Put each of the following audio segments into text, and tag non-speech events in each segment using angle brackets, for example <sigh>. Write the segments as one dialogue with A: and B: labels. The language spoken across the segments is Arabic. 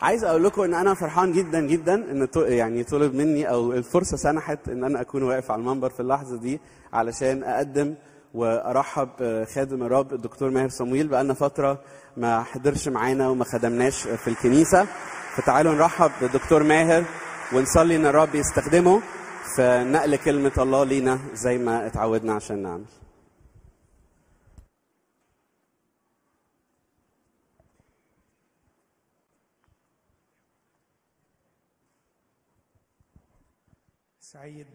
A: عايز أقول لكم ان أنا فرحان جدا جدا ان يعني طلب مني أو الفرصة سنحت ان أنا اكون واقف على المنبر في اللحظة دي علشان اقدم وارحب خادم الرب الدكتور ماهر صمويل. بقالنا فترة ما حضرش معانا وما خدمناش في الكنيسة. فتعالوا نرحب بالدكتور ماهر ونصلي ان الرب يستخدمه في نقل كلمة الله لينا زي ما اتعودنا عشان نعمل.
B: سعيد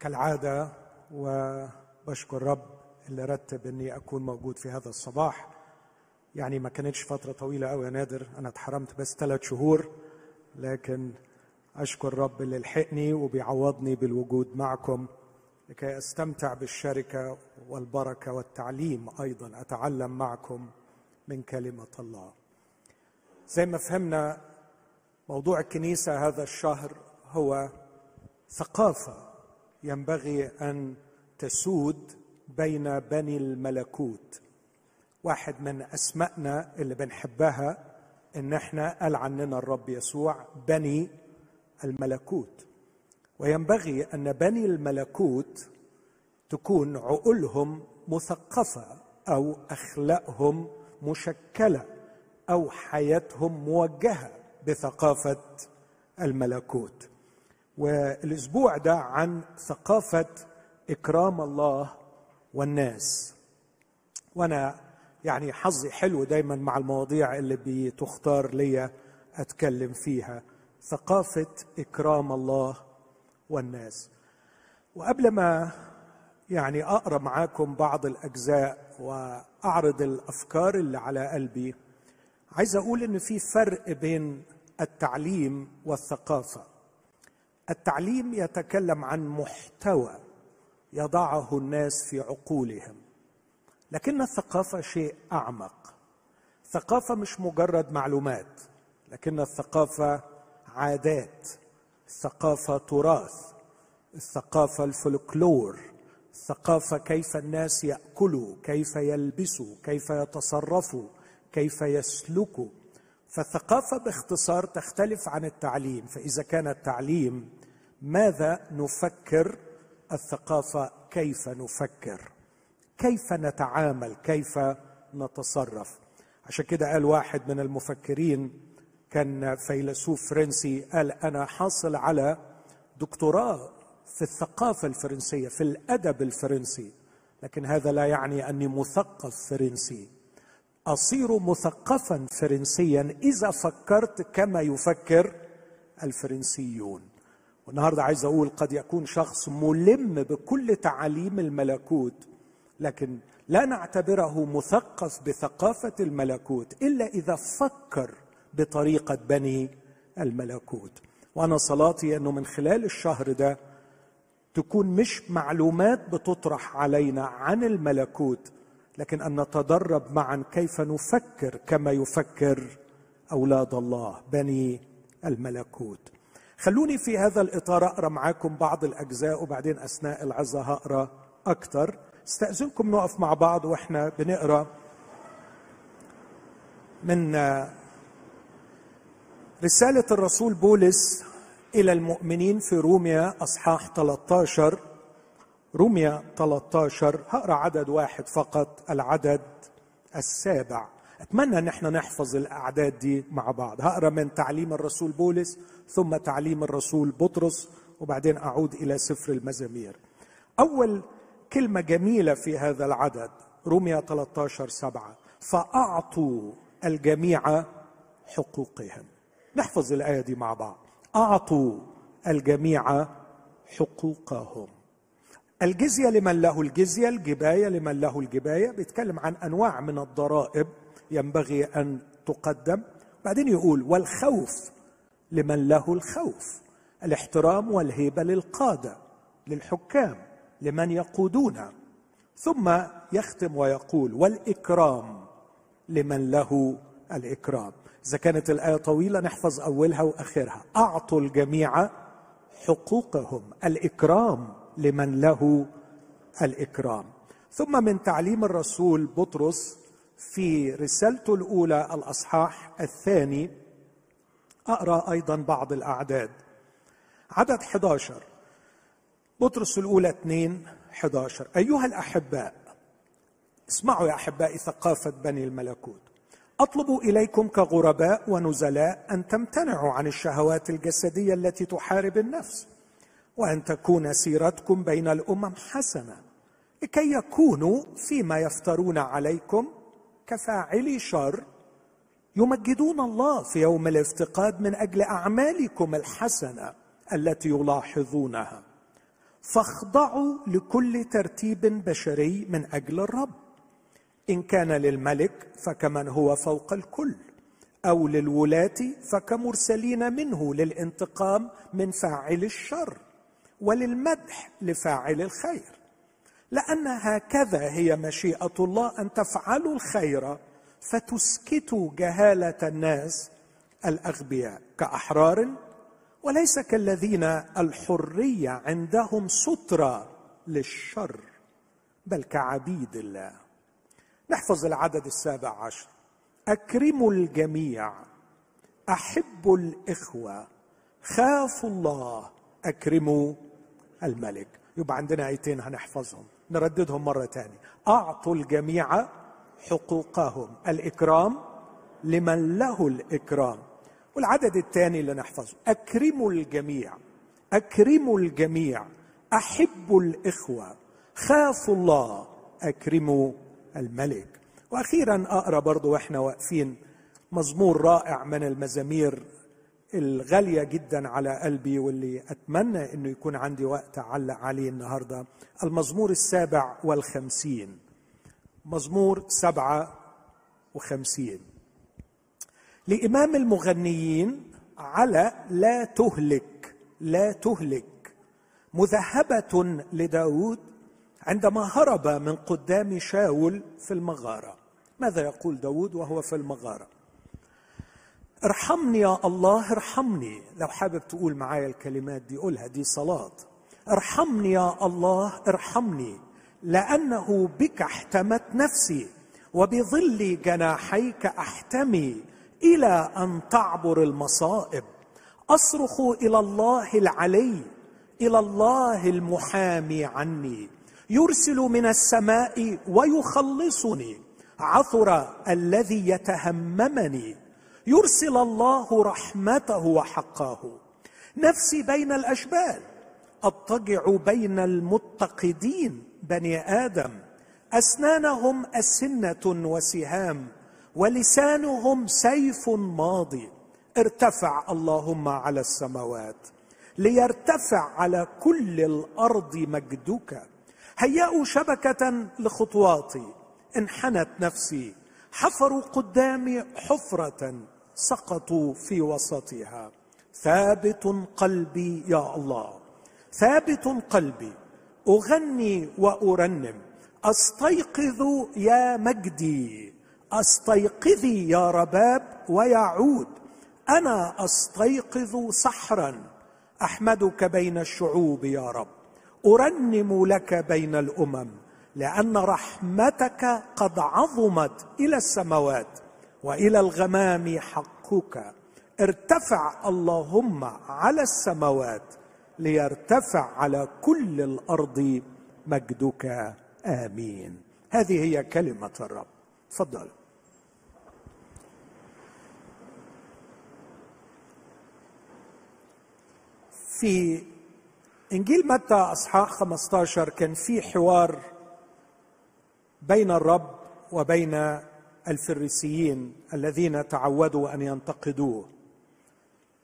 B: كالعادة وبشكر رب اللي رتب إني أكون موجود في هذا الصباح. يعني ما كانتش فترة طويلة قوي يا نادر أنا اتحرمت بس ثلاث شهور لكن أشكر رب اللي لحقني وبيعوضني بالوجود معكم لكي أستمتع بالشركة والبركة والتعليم أيضا أتعلم معكم من كلمة الله. زي ما فهمنا موضوع الكنيسة هذا الشهر هو ثقافة ينبغي أن تسود بين بني الملكوت. واحد من اسمائنا اللي بنحبها إن إحنا قال عننا الرب يسوع بني الملكوت. وينبغي أن بني الملكوت تكون عقولهم مثقفة أو أخلاقهم مشكلة أو حياتهم موجهة بثقافة الملكوت. والأسبوع ده عن ثقافة إكرام الله والناس. وأنا يعني حظي حلو دايما مع المواضيع اللي بتختار ليا أتكلم فيها. ثقافة إكرام الله والناس. وقبل ما يعني أقرأ معاكم بعض الأجزاء وأعرض الأفكار اللي على قلبي عايز أقول إن في فرق بين التعليم والثقافة. التعليم يتكلم عن محتوى يضعه الناس في عقولهم لكن الثقافة شيء أعمق. الثقافه مش مجرد معلومات لكن الثقافة عادات الثقافة تراث الثقافة الفلكلور الثقافة كيف الناس يأكلوا كيف يلبسوا كيف يتصرفوا كيف يسلكوا. فالثقافة باختصار تختلف عن التعليم فإذا كان التعليم ماذا نفكر؟ الثقافة كيف نفكر؟ كيف نتعامل؟ كيف نتصرف؟ عشان كده قال واحد من المفكرين كان فيلسوف فرنسي قال أنا حاصل على دكتوراه في الثقافة الفرنسية في الأدب الفرنسي لكن هذا لا يعني أني مثقف فرنسي. أصير مثقفا فرنسيا إذا فكرت كما يفكر الفرنسيون. والنهارده عايز أقول قد يكون شخص ملم بكل تعاليم الملكوت لكن لا نعتبره مثقف بثقافة الملكوت إلا إذا فكر بطريقة بني الملكوت. وأنا صلاتي أنه من خلال الشهر ده تكون مش معلومات بتطرح علينا عن الملكوت لكن أن نتدرب معا كيف نفكر كما يفكر أولاد الله بني الملكوت. خلوني في هذا الإطار أقرأ معاكم بعض الأجزاء وبعدين أثناء العظه هقرأ أكثر استأذنكم نقف مع بعض وإحنا بنقرأ من رسالة الرسول بولس إلى المؤمنين في روميا أصحاح 13 روميا 13 هقرأ عدد واحد فقط العدد السابع. أتمنى أن إحنا نحفظ الأعداد دي مع بعض. هقرأ من تعليم الرسول بولس ثم تعليم الرسول بطرس وبعدين أعود إلى سفر المزامير. أول كلمة جميلة في هذا العدد روميا 13 7 فأعطوا الجميع حقوقهم. نحفظ الآية دي مع بعض. أعطوا الجميع حقوقهم. الجزية لمن له الجزية الجباية لمن له الجباية. بيتكلم عن أنواع من الضرائب ينبغي أن تقدم. بعدين يقول والخوف لمن له الخوف؟ الاحترام والهيبة للقادة للحكام لمن يقودون. ثم يختم ويقول والإكرام لمن له الإكرام. إذا كانت الآية طويلة نحفظ أولها وآخرها. أعطوا الجميع حقوقهم. الإكرام لمن له الإكرام. ثم من تعليم الرسول بطرس في رسالته الأولى الأصحاح الثاني أقرأ أيضا بعض الأعداد. عدد 11 بطرس الأولى 2 11 أيها الأحباء اسمعوا يا احبائي ثقافة بني الملكوت. أطلب إليكم كغرباء ونزلاء أن تمتنعوا عن الشهوات الجسدية التي تحارب النفس وأن تكون سيرتكم بين الأمم حسنة لكي يكونوا فيما يفترون عليكم كفاعلي شر يمجدون الله في يوم الافتقاد من أجل أعمالكم الحسنة التي يلاحظونها. فاخضعوا لكل ترتيب بشري من أجل الرب. إن كان للملك فكمن هو فوق الكل أو للولاة فكمرسلين منه للانتقام من فاعل الشر وللمدح لفاعل الخير. لأن هكذا هي مشيئة الله أن تفعلوا الخير فتسكتوا جهالة الناس الأغبياء كأحرار وليس كالذين الحرية عندهم سترة للشر بل كعبيد الله. نحفظ العدد السابع عشر. اكرموا الجميع احبوا الإخوة خافوا الله اكرموا الملك. يبقى عندنا آيتين هنحفظهم. نرددهم مرة ثانية أعطوا الجميع حقوقهم. الإكرام لمن له الإكرام. والعدد الثاني اللي نحفظه أكرموا الجميع. أكرموا الجميع. أحبوا الإخوة. خافوا الله. أكرموا الملك. وأخيرا أقرأ برضو وإحنا واقفين مزمور رائع من المزامير الغالية جدا على قلبي واللي أتمنى إنه يكون عندي وقت اعلق عليه النهارده. المزمور السابع والخمسين. مزمور سبعة وخمسين. لإمام المغنيين على لا تهلك لا تهلك. مذهبة لداود عندما هرب من قدام شاول في المغارة. ماذا يقول داود وهو في المغارة؟ ارحمني يا الله ارحمني. لو حابب تقول معايا الكلمات دي قولها دي صلاة. ارحمني يا الله ارحمني. لأنه بك احتمت نفسي وبظل جناحيك أحتمي إلى أن تعبر المصائب. أصرخ إلى الله العلي إلى الله المحامي عني. يرسل من السماء ويخلصني. عثر الذي يتهممني. يرسل الله رحمته وحقه. نفسي بين الاشبال أضطجع بين المتقدين بني آدم. أسنانهم أسنة وسهام ولسانهم سيف ماضي. ارتفع اللهم على السماوات. ليرتفع على كل الأرض مجدك. هيأوا شبكة لخطواتي. انحنت نفسي. حفروا قدامي حفرة سقطوا في وسطها. ثابت قلبي يا الله. ثابت قلبي أغني وأرنم. أستيقظ يا مجدي. أستيقظي يا رباب ويعود. أنا أستيقظ سحرا. أحمدك بين الشعوب يا رب. أرنم لك بين الأمم. لأن رحمتك قد عظمت إلى السماوات. وإلى الغمام حقك. ارتفع اللهم على السماوات ليرتفع على كل الأرض مجدك. آمين. هذه هي كلمة الرب. تفضل. في إنجيل متى أصحاح 15 كان في حوار بين الرب وبين الفريسيين الذين تعودوا أن ينتقدوه.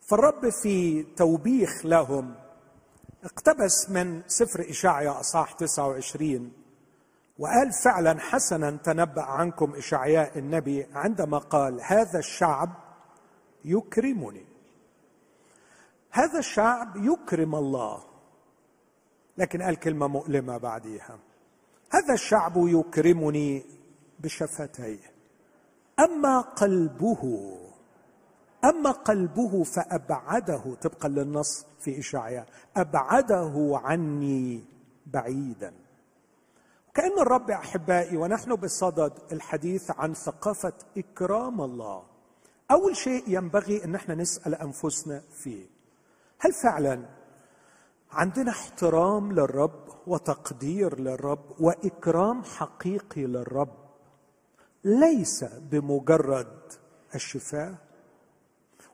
B: فالرب في توبيخ لهم اقتبس من سفر إشعيا أصحاح 29 وقال فعلا حسنا تنبأ عنكم إشعياء النبي عندما قال هذا الشعب يكرمني. هذا الشعب يكرم الله لكن قال كلمة مؤلمة بعديها. هذا الشعب يكرمني بشفتيه. أما قلبه أما قلبه فأبعده طبقا للنص في اشعياء أبعده عني بعيدا. كان الرب أحبائي ونحن بصدد الحديث عن ثقافة إكرام الله أول شيء ينبغي أن إحنا نسأل أنفسنا فيه هل فعلا عندنا احترام للرب وتقدير للرب وإكرام حقيقي للرب؟ ليس بمجرد الشفاء.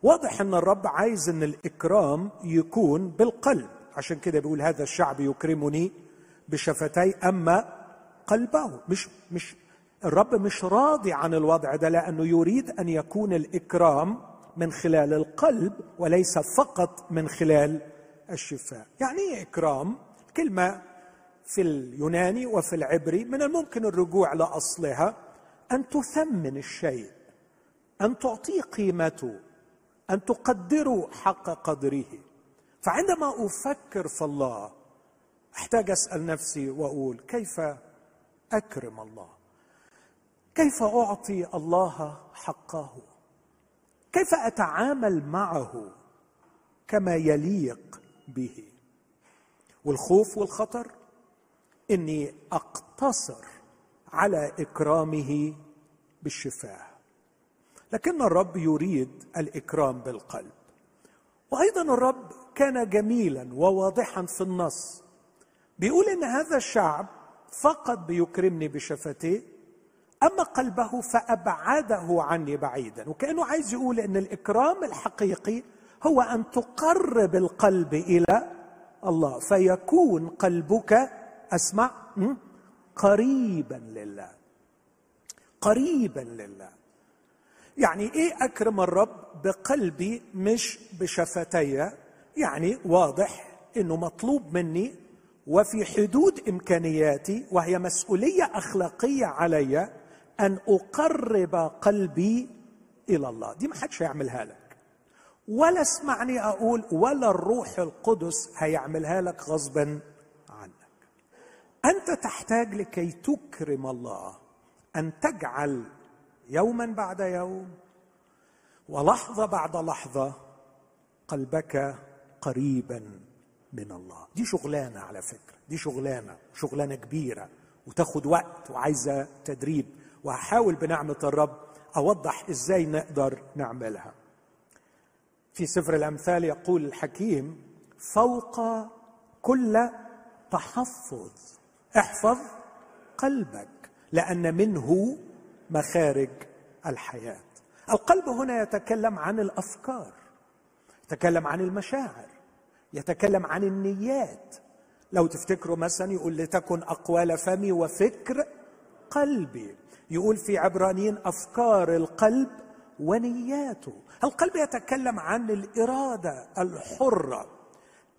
B: واضح أن الرب عايز أن الإكرام يكون بالقلب. عشان كده بيقول هذا الشعب يكرمني بشفتي أما قلبه. مش مش الرب مش راضي عن الوضع ده لأنه يريد أن يكون الإكرام من خلال القلب وليس فقط من خلال الشفاء. يعني إيه إكرام؟ كلمة في اليوناني وفي العبري من الممكن الرجوع لأصلها. أن تثمن الشيء أن تعطيه قيمته أن تقدره حق قدره. فعندما أفكر في الله أحتاج أسأل نفسي وأقول كيف أكرم الله؟ كيف أعطي الله حقه؟ كيف أتعامل معه كما يليق به؟ والخوف والخطر إني أقتصر على إكرامه بالشفاه لكن الرب يريد الإكرام بالقلب. وأيضا الرب كان جميلا وواضحا في النص. بيقول إن هذا الشعب فقط بيكرمني بشفتيه أما قلبه فأبعده عني بعيدا. وكأنه عايز يقول إن الإكرام الحقيقي هو أن تقرب القلب إلى الله فيكون قلبك أسمع قريبا لله. قريبا لله. يعني إيه أكرم الرب بقلبي مش بشفتي؟ يعني واضح إنه مطلوب مني وفي حدود إمكانياتي وهي مسؤولية أخلاقية علي أن أقرب قلبي إلى الله. دي ما حدش هيعملها لك. ولا اسمعني أقول ولا الروح القدس هيعملها لك غصبا. أنت تحتاج لكي تكرم الله أن تجعل يوما بعد يوم ولحظة بعد لحظة قلبك قريبا من الله. دي شغلانة على فكرة دي شغلانة شغلانة كبيرة وتاخد وقت وعايزة تدريب وهحاول بنعمة الرب أوضح إزاي نقدر نعملها. في سفر الأمثال يقول الحكيم فوق كل تحفظ احفظ قلبك لأن منه مخارج الحياة. القلب هنا يتكلم عن الأفكار يتكلم عن المشاعر يتكلم عن النيات. لو تفتكروا مثلا يقول لتكن أقوال فمي وفكر قلبي. يقول في عبرانيين أفكار القلب ونياته. القلب يتكلم عن الإرادة الحرة.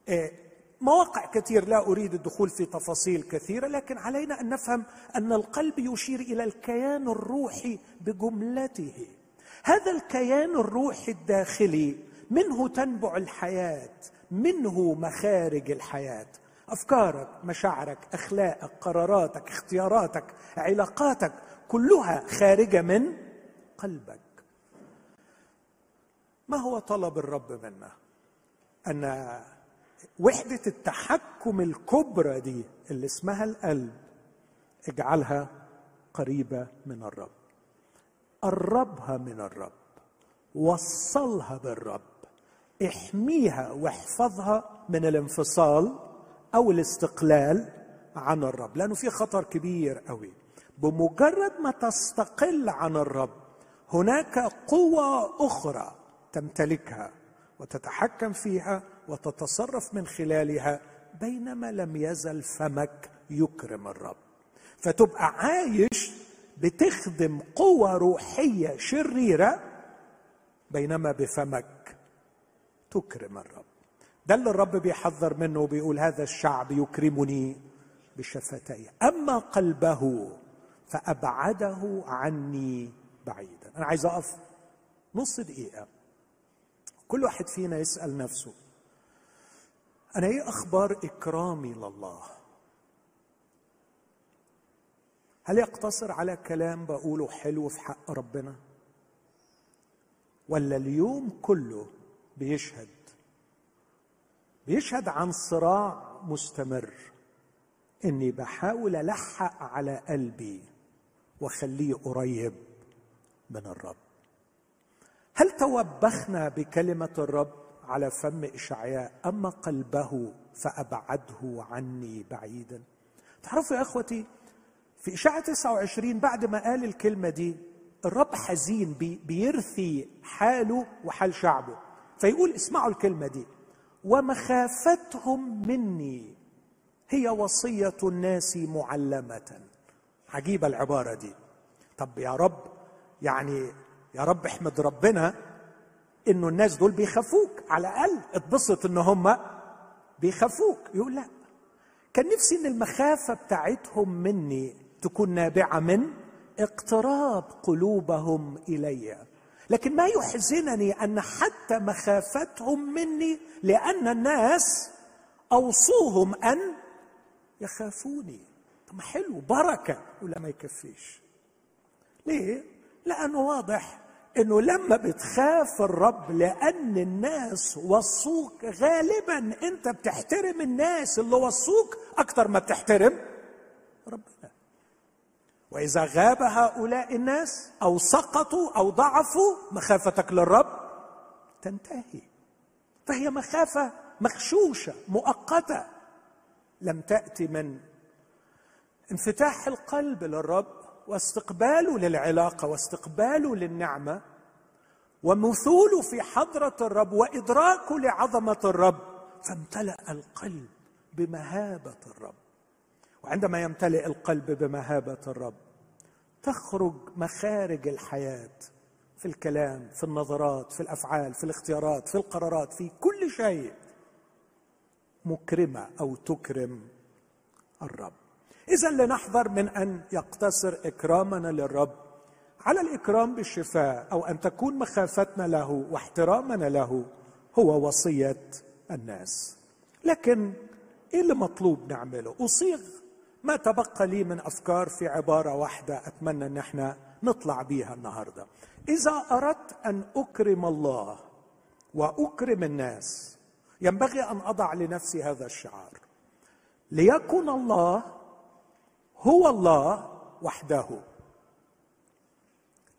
B: إيه، مواقع كثير لا أريد الدخول في تفاصيل كثيرة لكن علينا أن نفهم أن القلب يشير إلى الكيان الروحي بجملته. هذا الكيان الروحي الداخلي منه تنبع الحياة منه مخارج الحياة. أفكارك مشاعرك أخلاقك قراراتك اختياراتك علاقاتك كلها خارجة من قلبك. ما هو طلب الرب منا؟ أن وحدة التحكم الكبرى دي اللي اسمها القلب اجعلها قريبة من الرب قربها من الرب وصلها بالرب احميها واحفظها من الانفصال أو الاستقلال عن الرب لأنه في خطر كبير قوي. بمجرد ما تستقل عن الرب هناك قوى أخرى تمتلكها وتتحكم فيها وتتصرف من خلالها بينما لم يزل فمك يكرم الرب. فتبقى عايش بتخدم قوة روحية شريرة بينما بفمك تكرم الرب. ده اللي الرب بيحذر منه وبيقول هذا الشعب يكرمني بشفتي. أما قلبه فأبعده عني بعيدا. أنا عايز أقف نص دقيقة. كل واحد فينا يسأل نفسه أنا إيه أخبار إكرامي لله؟ هل يقتصر على كلام بقوله حلو في حق ربنا؟ ولا اليوم كله بيشهد؟ بيشهد عن صراع مستمر. إني بحاول ألحق على قلبي وأخليه قريب من الرب. هل توبخنا بكلمة الرب؟ على فم إشعياء أما قلبه فأبعده عني بعيدا. تعرفوا يا أخوتي في اشاعه 29 بعد ما قال الكلمة دي الرب حزين بي بيرثي حاله وحال شعبه. فيقول اسمعوا الكلمة دي ومخافتهم مني هي وصية الناس معلمة. عجيبة العبارة دي. طب يا رب يعني يا رب احمد ربنا انه الناس دول بيخافوك. على الأقل اتبسط إن هم بيخافوك. يقول لا. كان نفسي إن المخافة بتاعتهم مني تكون نابعة من اقتراب قلوبهم إلي. لكن ما يحزنني أن حتى مخافتهم مني لأن الناس أوصوهم أن يخافوني. طب حلو بركة. ولا ما يكفيش. ليه؟ لأنه واضح إنه لما بتخاف الرب لأن الناس وصوك غالبا أنت بتحترم الناس اللي وصوك أكتر ما بتحترم ربنا. وإذا غاب هؤلاء الناس أو سقطوا أو ضعفوا مخافتك للرب تنتهي. فهي مخافة مغشوشة مؤقتة. لم تأتي من انفتاح القلب للرب. واستقباله للعلاقة واستقباله للنعمة ومثوله في حضرة الرب وادراكه لعظمة الرب فامتلأ القلب بمهابة الرب. وعندما يمتلئ القلب بمهابة الرب تخرج مخارج الحياة في الكلام في النظرات في الأفعال في الاختيارات في القرارات في كل شيء مكرمة أو تكرم الرب. اذا لنحذر من أن يقتصر إكرامنا للرب على الإكرام بالشفاء أو أن تكون مخافتنا له واحترامنا له هو وصية الناس. لكن إيه اللي مطلوب نعمله؟ أصيغ ما تبقى لي من أفكار في عبارة واحدة أتمنى أن إحنا نطلع بيها النهارده. إذا أردت أن أكرم الله وأكرم الناس ينبغي أن أضع لنفسي هذا الشعار. ليكن الله هو الله وحده.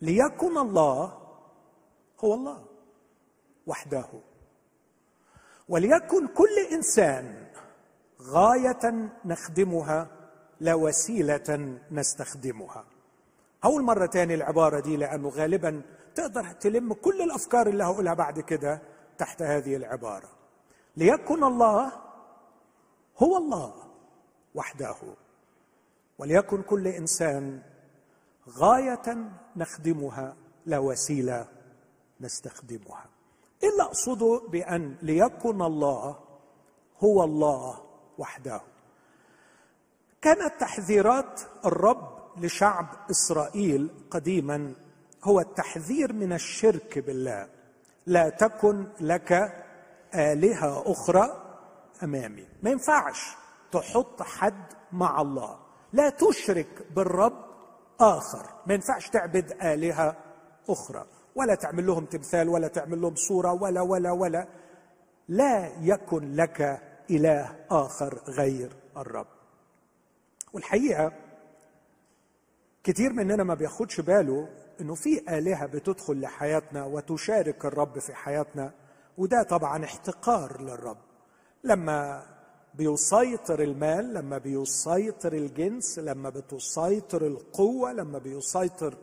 B: ليكن الله هو الله وحده. وليكن كل إنسان غاية نخدمها لا وسيله نستخدمها. أول مره تاني العبارة دي لأنه غالبا تقدر تلم كل الأفكار اللي هقولها بعد كده تحت هذه العبارة. ليكن الله هو الله وحده. وليكن كل إنسان غاية نخدمها لا وسيلة نستخدمها. إيه اللي اقصده بأن ليكن الله هو الله وحده. كانت تحذيرات الرب لشعب إسرائيل قديما هو التحذير من الشرك بالله. لا تكن لك آلهة أخرى أمامي. ما ينفعش تحط حد مع الله. لا تشرك بالرب آخر. ما ينفعش تعبد آلهة أخرى. ولا تعمل لهم تمثال ولا تعمل لهم صورة ولا ولا ولا. لا يكن لك إله آخر غير الرب. والحقيقة كتير مننا ما بياخدش باله إنه في آلهة بتدخل لحياتنا وتشارك الرب في حياتنا وده طبعا احتقار للرب. لما بيسيطر المال لما بيسيطر الجنس لما بتسيطر القوة لما بيسيطر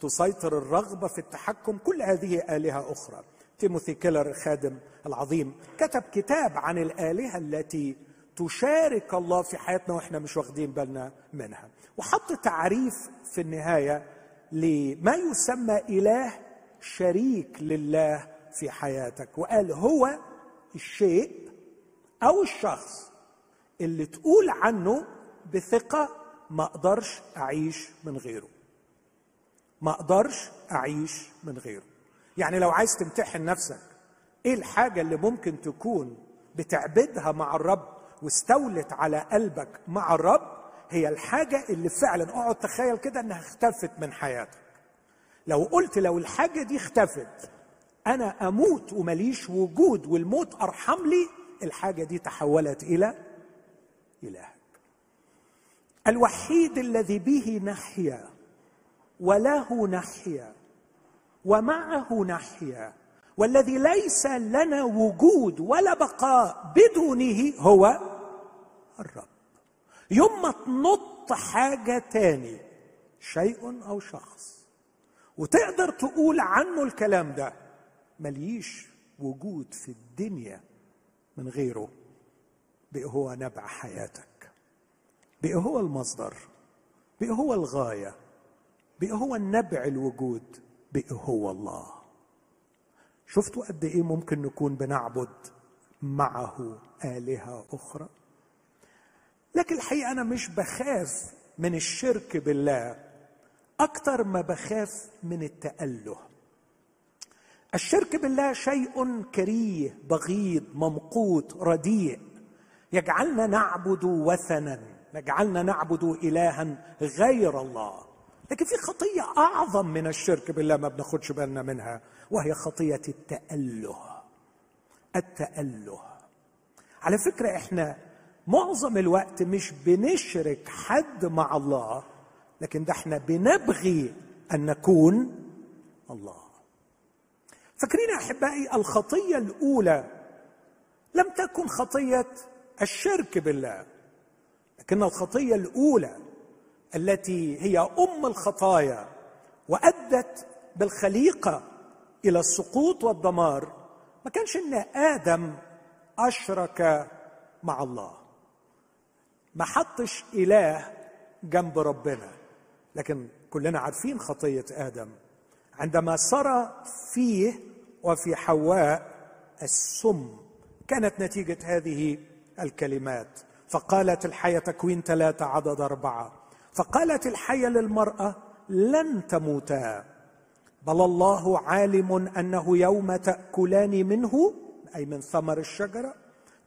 B: تسيطر الرغبة في التحكم كل هذه آلهة أخرى. تيموثي كيلر الخادم العظيم كتب كتاب عن الآلهة التي تشارك الله في حياتنا وإحنا مش واخدين بالنا منها. وحط تعريف في النهاية لما يسمى إله شريك لله في حياتك وقال هو الشيء أو الشخص اللي تقول عنه بثقة ما أقدرش أعيش من غيره. ما أقدرش أعيش من غيره. يعني لو عايز تمتحن نفسك إيه الحاجة اللي ممكن تكون بتعبدها مع الرب واستولت على قلبك مع الرب؟ هي الحاجة اللي فعلا اقعد تخيل كده إنها اختفت من حياتك. لو قلت لو الحاجة دي اختفت أنا أموت ومليش وجود والموت أرحم لي الحاجة دي تحولت إلى إلهك. الوحيد الذي به نحيا وله نحيا ومعه نحيا والذي ليس لنا وجود ولا بقاء بدونه هو الرب. يوم ما تنط حاجة تاني شيء أو شخص وتقدر تقول عنه الكلام ده مليش وجود في الدنيا من غيره. بقى هو نبع حياتك. بقى هو المصدر. بقى هو الغاية. بقى هو النبع الوجود. بقى هو الله. شفتوا قد إيه ممكن نكون بنعبد معه آلهة أخرى؟ لكن الحقيقة أنا مش بخاف من الشرك بالله أكثر ما بخاف من التأله. الشرك بالله شيء كريه بغيض ممقوت رديء. يجعلنا نعبد وثنا يجعلنا نعبد إلها غير الله. لكن في خطية أعظم من الشرك بالله ما بناخدش بالنا منها وهي خطية التأله. التأله. على فكرة إحنا معظم الوقت مش بنشرك حد مع الله لكن ده إحنا بنبغي أن نكون الله. فاكرين يا أحبائي الخطية الأولى؟ لم تكن خطية الشرك بالله لكن الخطية الأولى التي هي أم الخطايا وأدت بالخليقة إلى السقوط والدمار ما كانش ان آدم أشرك مع الله. ما حطش إله جنب ربنا لكن كلنا عارفين خطية آدم. عندما سرى فيه وفي حواء السم كانت نتيجة هذه الكلمات. فقالت الحية تكوين ثلاثة عدد أربعة. فقالت الحية للمرأة لن تموتا. بل الله عالم أنه يوم تأكلان منه أي من ثمر الشجرة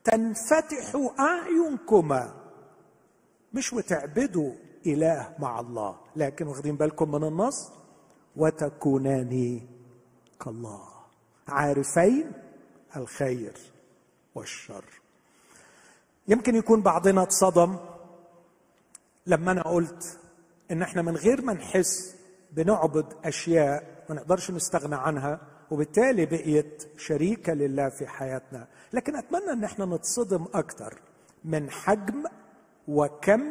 B: تنفتح أعينكما. مش وتعبدوا إله مع الله لكن واخدين بالكم من النص؟ وتكونان كالله. عارفين الخير والشر. يمكن يكون بعضنا اتصدم لما أنا قلت إن إحنا من غير ما نحس بنعبد أشياء ما نقدرش نستغنى عنها وبالتالي بقيت شريكة لله في حياتنا. لكن أتمنى إن إحنا نتصدم أكثر من حجم وكم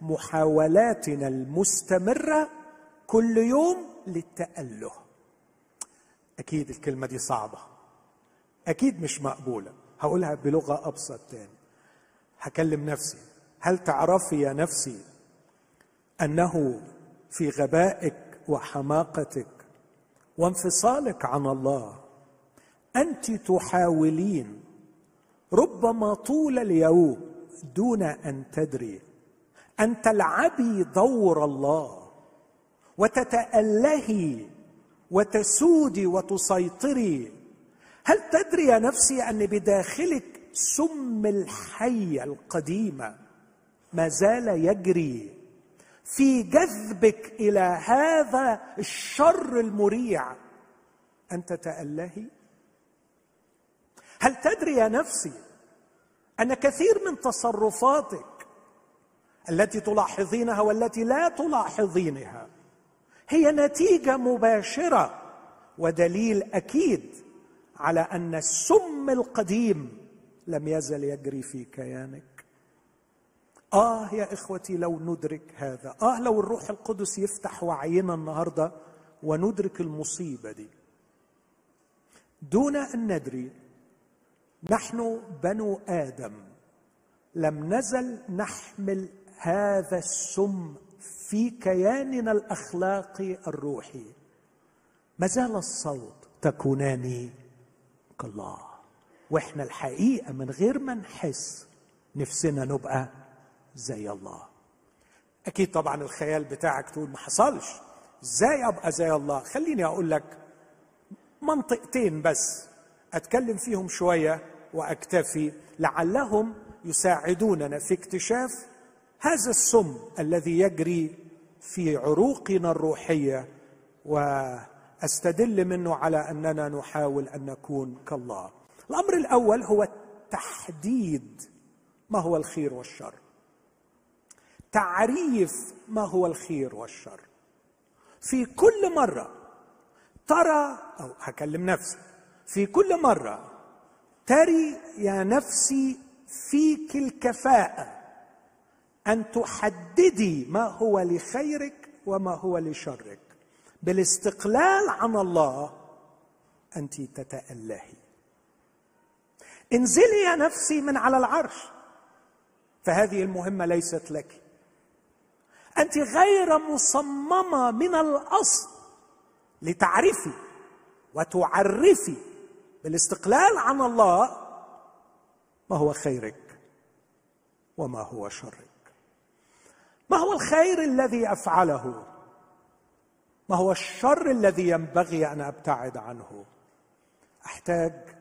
B: محاولاتنا المستمرة كل يوم للتأله. أكيد الكلمة دي صعبة. أكيد مش مقبولة. هقولها بلغة أبسط تاني. هكلم نفسي. هل تعرفي يا نفسي أنه في غبائك وحماقتك وانفصالك عن الله أنت تحاولين ربما طول اليوم دون أن تدري أن تلعبي دور الله وتتألهي وتسودي وتسيطري. هل تدري يا نفسي أن بداخلك سم الحيه القديمه ما زال يجري في جذبك إلى هذا الشر المريع. أن تتألهي؟ هل تدري يا نفسي أن كثير من تصرفاتك التي تلاحظينها والتي لا تلاحظينها هي نتيجة مباشرة ودليل أكيد على أن السم القديم لم يزل يجري في كيانك. آه يا إخوتي لو ندرك هذا. آه لو الروح القدس يفتح وعينا النهارده وندرك المصيبة دي. دون أن ندري نحن بنو آدم لم نزل نحمل هذا السم في كياننا الأخلاقي الروحي. ما زال الصوت تكونان كالله وإحنا الحقيقة من غير ما نحس نفسنا نبقى زي الله. أكيد طبعا الخيال بتاعك تقول ما حصلش. إزاي أبقى زي الله؟ خليني أقول لك منطقتين بس أتكلم فيهم شوية وأكتفي. لعلهم يساعدوننا في اكتشاف هذا السم الذي يجري في عروقنا الروحية وأستدل منه على أننا نحاول أن نكون كالله. الأمر الأول هو تحديد ما هو الخير والشر. تعريف ما هو الخير والشر. في كل مرة ترى أو هكلم نفسي في كل مرة تري يا نفسي فيك الكفاءة أن تحددي ما هو لخيرك وما هو لشرك. بالاستقلال عن الله أنت تتألهي. انزلي يا نفسي من على العرش. فهذه المهمة ليست لك. أنت غير مصممة من الأصل لتعرفي وتعرفي بالاستقلال عن الله ما هو خيرك وما هو شرك. ما هو الخير الذي أفعله؟ ما هو الشر الذي ينبغي أن أبتعد عنه؟ أحتاج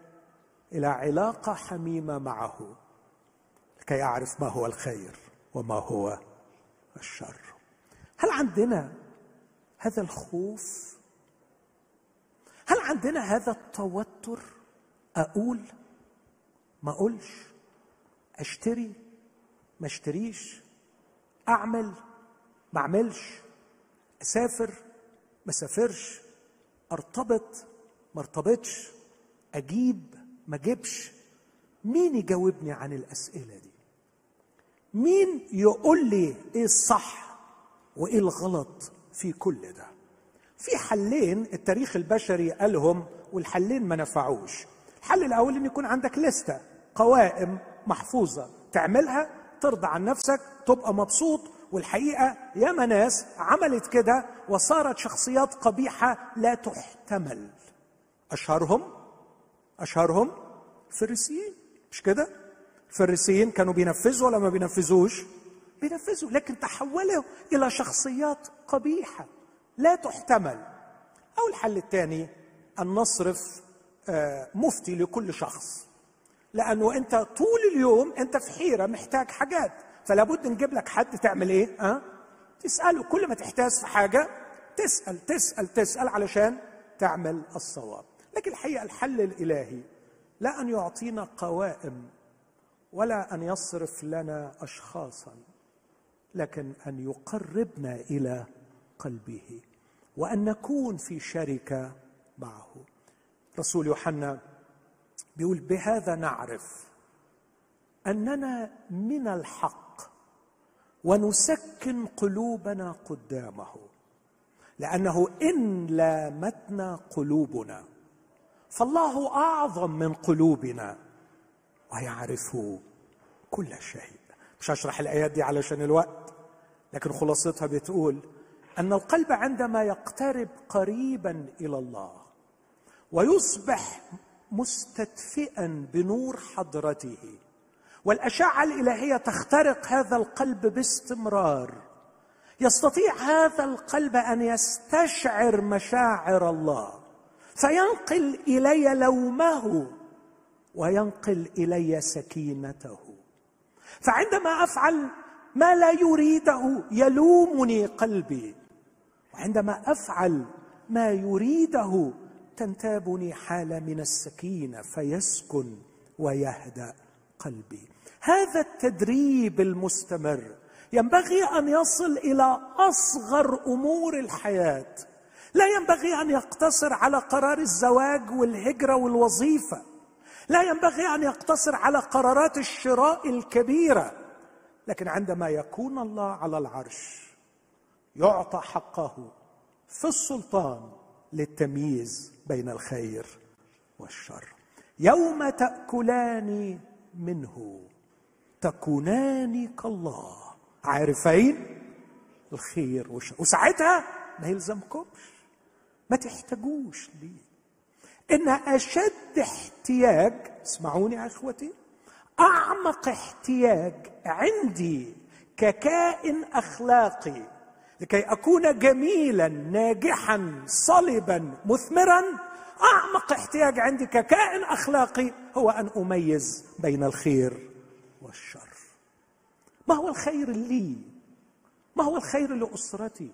B: إلى علاقة حميمة معه لكي أعرف ما هو الخير وما هو الشر. هل عندنا هذا الخوف؟ هل عندنا هذا التوتر؟ أقول ما أقولش. أشتري ما أشتريش. أعمل ما أعملش. أسافر ما أسافرش. أرتبط ما أرتبطش. أجيب ما اجيبش مين يجاوبني عن الأسئلة دي؟ مين يقول لي إيه الصح وإيه الغلط في كل ده؟ في حلين التاريخ البشري قالهم والحلين ما نفعوش. الحل الأول إن يكون عندك لستة قوائم محفوظة تعملها ترضى عن نفسك تبقى مبسوط والحقيقة ياما ناس عملت كده وصارت شخصيات قبيحة لا تحتمل. أشهرهم؟ أشهرهم فريسيين مش كده؟ الفريسيين كانوا بينفذوا ولا ما بينفذوش؟ بينفذوا لكن تحولوا إلى شخصيات قبيحة لا تحتمل. أو الحل الثاني أن نصرف آه، مفتي لكل شخص. لأنه أنت طول اليوم أنت في حيرة محتاج حاجات. فلا بد نجيب لك حد تعمل إيه؟ أه؟ تسأله. كل ما تحتاج في حاجة تسأل تسأل تسأل علشان تعمل الصواب. لكن الحقيقة الحل الإلهي لا أن يعطينا قوائم ولا أن يصرف لنا أشخاصا لكن أن يقربنا إلى قلبه وأن نكون في شركة معه. رسول يوحنا بيقول بهذا نعرف أننا من الحق ونسكن قلوبنا قدامه لأنه إن لامتنا قلوبنا فالله أعظم من قلوبنا ويعرف كل شيء. مش هشرح الآيات دي علشان الوقت لكن خلاصتها بتقول أن القلب عندما يقترب قريبا إلى الله ويصبح مستدفئا بنور حضرته والأشعة الإلهية تخترق هذا القلب باستمرار. يستطيع هذا القلب أن يستشعر مشاعر الله. فينقل إلي لومه وينقل إلي سكينته. فعندما أفعل ما لا يريده يلومني قلبي وعندما أفعل ما يريده تنتابني حاله من السكينة فيسكن ويهدأ قلبي. هذا التدريب المستمر ينبغي أن يصل إلى أصغر أمور الحياة. لا ينبغي أن يقتصر على قرار الزواج والهجرة والوظيفة. لا ينبغي أن يقتصر على قرارات الشراء الكبيرة. لكن عندما يكون الله على العرش يعطى حقه في السلطان للتمييز بين الخير والشر. يوم تأكلان منه تكونان كالله. عارفين؟ الخير والشر. وساعتها ما يلزمكمش. ما تحتاجوش ليه. إن أشد احتياج اسمعوني يا إخوتي أعمق احتياج عندي ككائن أخلاقي لكي أكون جميلا ناجحا صلبا مثمرا أعمق احتياج عندي ككائن أخلاقي هو أن أميز بين الخير والشر. ما هو الخير لي؟ ما هو الخير لأسرتي؟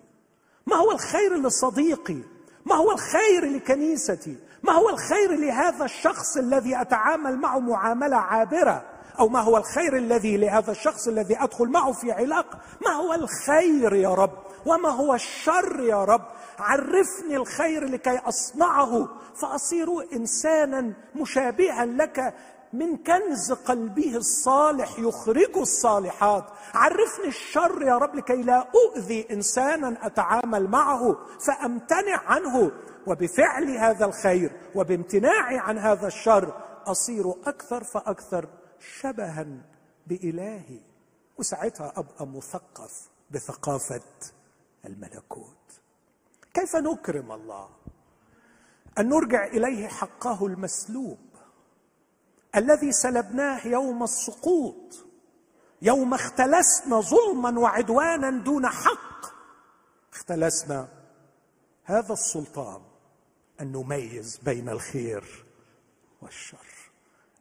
B: ما هو الخير لصديقي؟ ما هو الخير لكنيستي؟ ما هو الخير لهذا الشخص الذي أتعامل معه معاملة عابرة؟ أو ما هو الخير الذي لهذا الشخص الذي أدخل معه في علاقه ما هو الخير يا رب؟ وما هو الشر يا رب؟ عرفني الخير لكي أصنعه فأصير إنسانا مشابها لك من كنز قلبه الصالح يخرج الصالحات. عرفني الشر يا رب لكي لا أؤذي إنسانا أتعامل معه فأمتنع عنه. وبفعل هذا الخير وبامتناعي عن هذا الشر أصير أكثر فأكثر شبها بإلهي. وساعتها أبقى مثقف بثقافة الملكوت. كيف نكرم الله؟ أن نرجع إليه حقه المسلوب الذي سلبناه يوم السقوط يوم اختلسنا ظلما وعدوانا دون حق. اختلسنا. هذا السلطان أن نميز بين الخير والشر.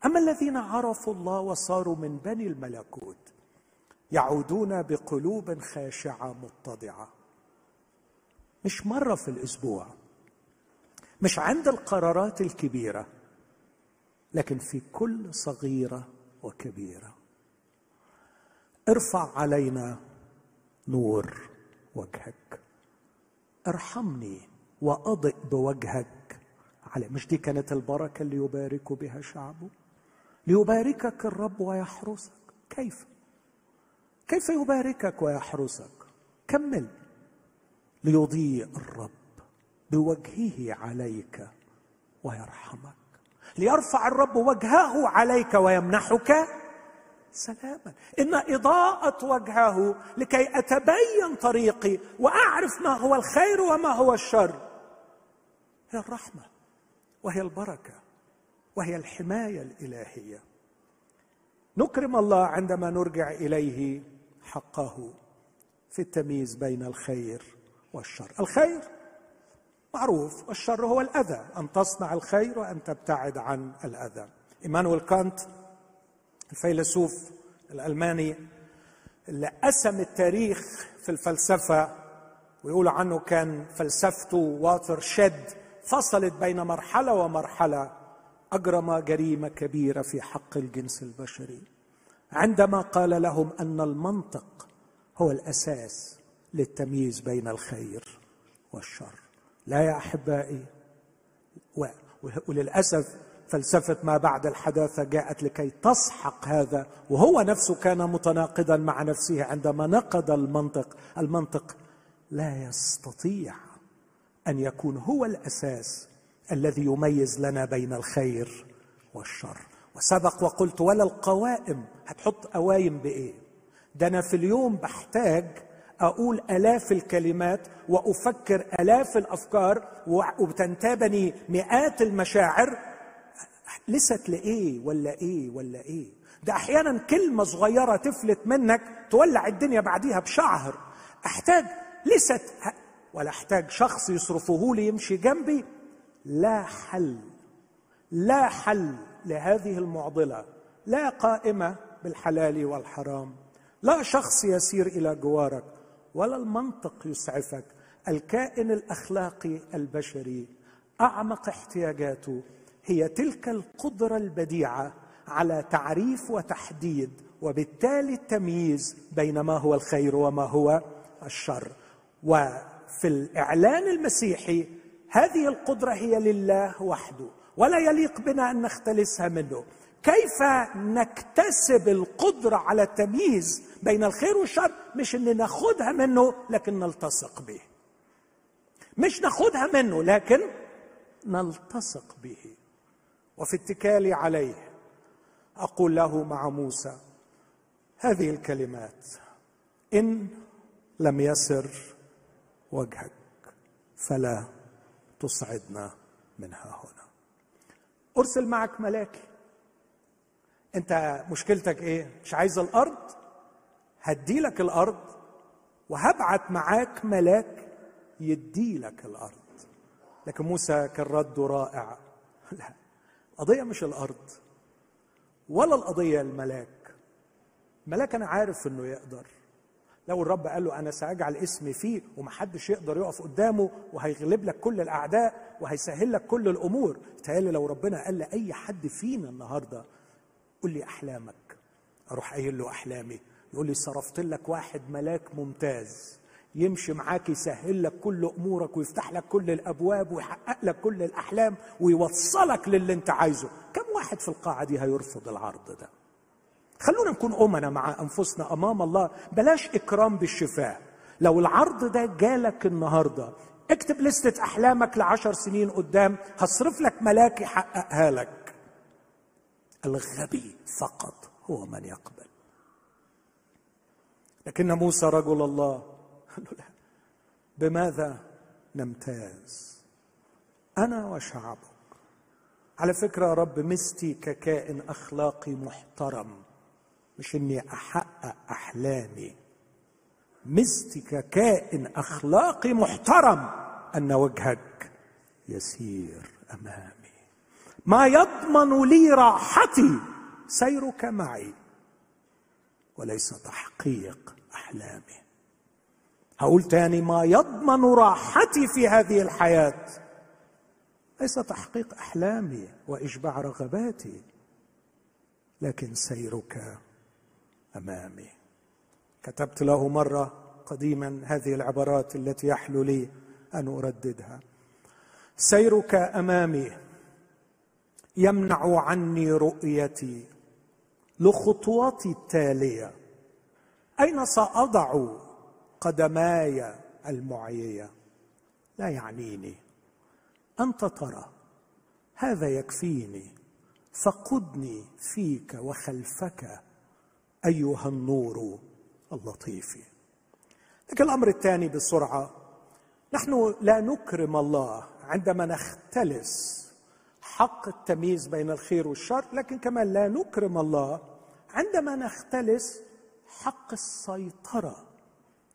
B: أما الذين عرفوا الله وصاروا من بني الملكوت يعودون بقلوب خاشعة متضعة. مش مرة في الأسبوع مش عند القرارات الكبيرة لكن في كل صغيرة وكبيرة. ارفع علينا نور وجهك. ارحمني وأضئ بوجهك. على مش دي كانت البركة اللي يبارك بها شعبه؟ ليباركك الرب ويحرسك. كيف؟ كيف يباركك ويحرسك؟ كمل. ليضيء الرب بوجهه عليك ويرحمك. ليرفع الرب وجهه عليك ويمنحك سلاما. إن إضاءة وجهه لكي أتبين طريقي وأعرف ما هو الخير وما هو الشر. هي الرحمة وهي البركة وهي الحماية الإلهية. نكرم الله عندما نرجع إليه حقه في التمييز بين الخير والشر. الخير معروف والشر هو الأذى أن تصنع الخير وأن تبتعد عن الأذى. إيمانويل كانت الفيلسوف الألماني اللي قسم التاريخ في الفلسفة ويقولوا عنه كان فلسفته واتر شد فصلت بين مرحلة ومرحلة أجرم جريمة كبيرة في حق الجنس البشري. عندما قال لهم أن المنطق هو الأساس للتمييز بين الخير والشر. لا يا أحبائي. وللأسف فلسفة ما بعد الحداثة جاءت لكي تسحق هذا وهو نفسه كان متناقضا مع نفسه عندما نقد المنطق. المنطق لا يستطيع أن يكون هو الأساس الذي يميز لنا بين الخير والشر. وسبق وقلت ولا القوائم؟ هتحط قوايم بإيه؟ ده أنا في اليوم بحتاج أقول آلاف الكلمات وأفكر آلاف الأفكار وتنتابني مئات المشاعر. لست لإيه ولا إيه ولا إيه؟ ده أحيانا كلمة صغيرة تفلت منك تولع الدنيا بعديها بشهر أحتاج لست ولا أحتاج شخص يصرفه لي يمشي جنبي. لا حل لا حل لهذه المعضلة. لا قائمة بالحلال والحرام. لا شخص يسير إلى جوارك. ولا المنطق يسعفك. الكائن الأخلاقي البشري أعمق احتياجاته هي تلك القدرة البديعة على تعريف وتحديد وبالتالي التمييز بين ما هو الخير وما هو الشر. وفي الإعلان المسيحي هذه القدرة هي لله وحده ولا يليق بنا أن نختلسها منه. كيف نكتسب القدرة على التمييز بين الخير والشر؟ مش إن ناخدها منه لكن نلتصق به. مش ناخدها منه لكن نلتصق به. وفي اتكالي عليه أقول له مع موسى هذه الكلمات إن لم يسر وجهك فلا تصعدنا منها هنا. أرسل معك ملاكي. انت مشكلتك إيه؟ مش عايز الأرض؟ هدي لك الأرض وهبعت معاك ملاك يدي لك الأرض. لكن موسى كان رده رائع. <laughs> لا القضية مش الأرض ولا القضية الملاك. الملاك أنا عارف إنه يقدر. لو الرب قال له أنا سأجعل اسمي فيه ومحدش يقدر يقف قدامه وهيغلب لك كل الأعداء وهيسهل لك كل الأمور تهيألي لو ربنا قال لأي حد فينا النهارده قول لي أحلامك. أروح قايل له أحلامي. يقول لي صرفت لك واحد ملاك ممتاز. يمشي معاك يسهل لك كل أمورك ويفتح لك كل الأبواب ويحقق لك كل الأحلام ويوصلك للي أنت عايزه. كم واحد في القاعة دي هيرفض العرض ده؟ خلونا نكون أمنا مع أنفسنا أمام الله. بلاش إكرام بالشفاه لو العرض ده جالك النهارده اكتب لستة أحلامك لعشر سنين قدام. هصرف لك ملاك يحققها لك. الغبي فقط هو من يقبل. لكن موسى رجل الله. <laughs> قال له بماذا نمتاز؟ أنا وشعبك. على فكرة يا رب مستي ككائن أخلاقي محترم مش إني أحقق أحلامي. مستي ككائن أخلاقي محترم أن وجهك يسير أمامي. ما يضمن لي راحتي سيرك معي. وليس تحقيق أحلامي. هقول تاني ما يضمن راحتي في هذه الحياة. ليس تحقيق أحلامي وإشباع رغباتي لكن سيرك أمامي. كتبت له مرة قديما هذه العبارات التي يحلو لي أن أرددها. سيرك أمامي. يمنع عني رؤيتي. لخطواتي التالية. أين سأضع قدماي المعيية؟ لا يعنيني. أنت ترى. هذا يكفيني. فقدني فيك وخلفك أيها النور اللطيف. لكن الأمر الثاني بسرعة نحن لا نكرم الله عندما نختلس حق التمييز بين الخير والشر لكن كمان لا نكرم الله عندما نختلس حق السيطرة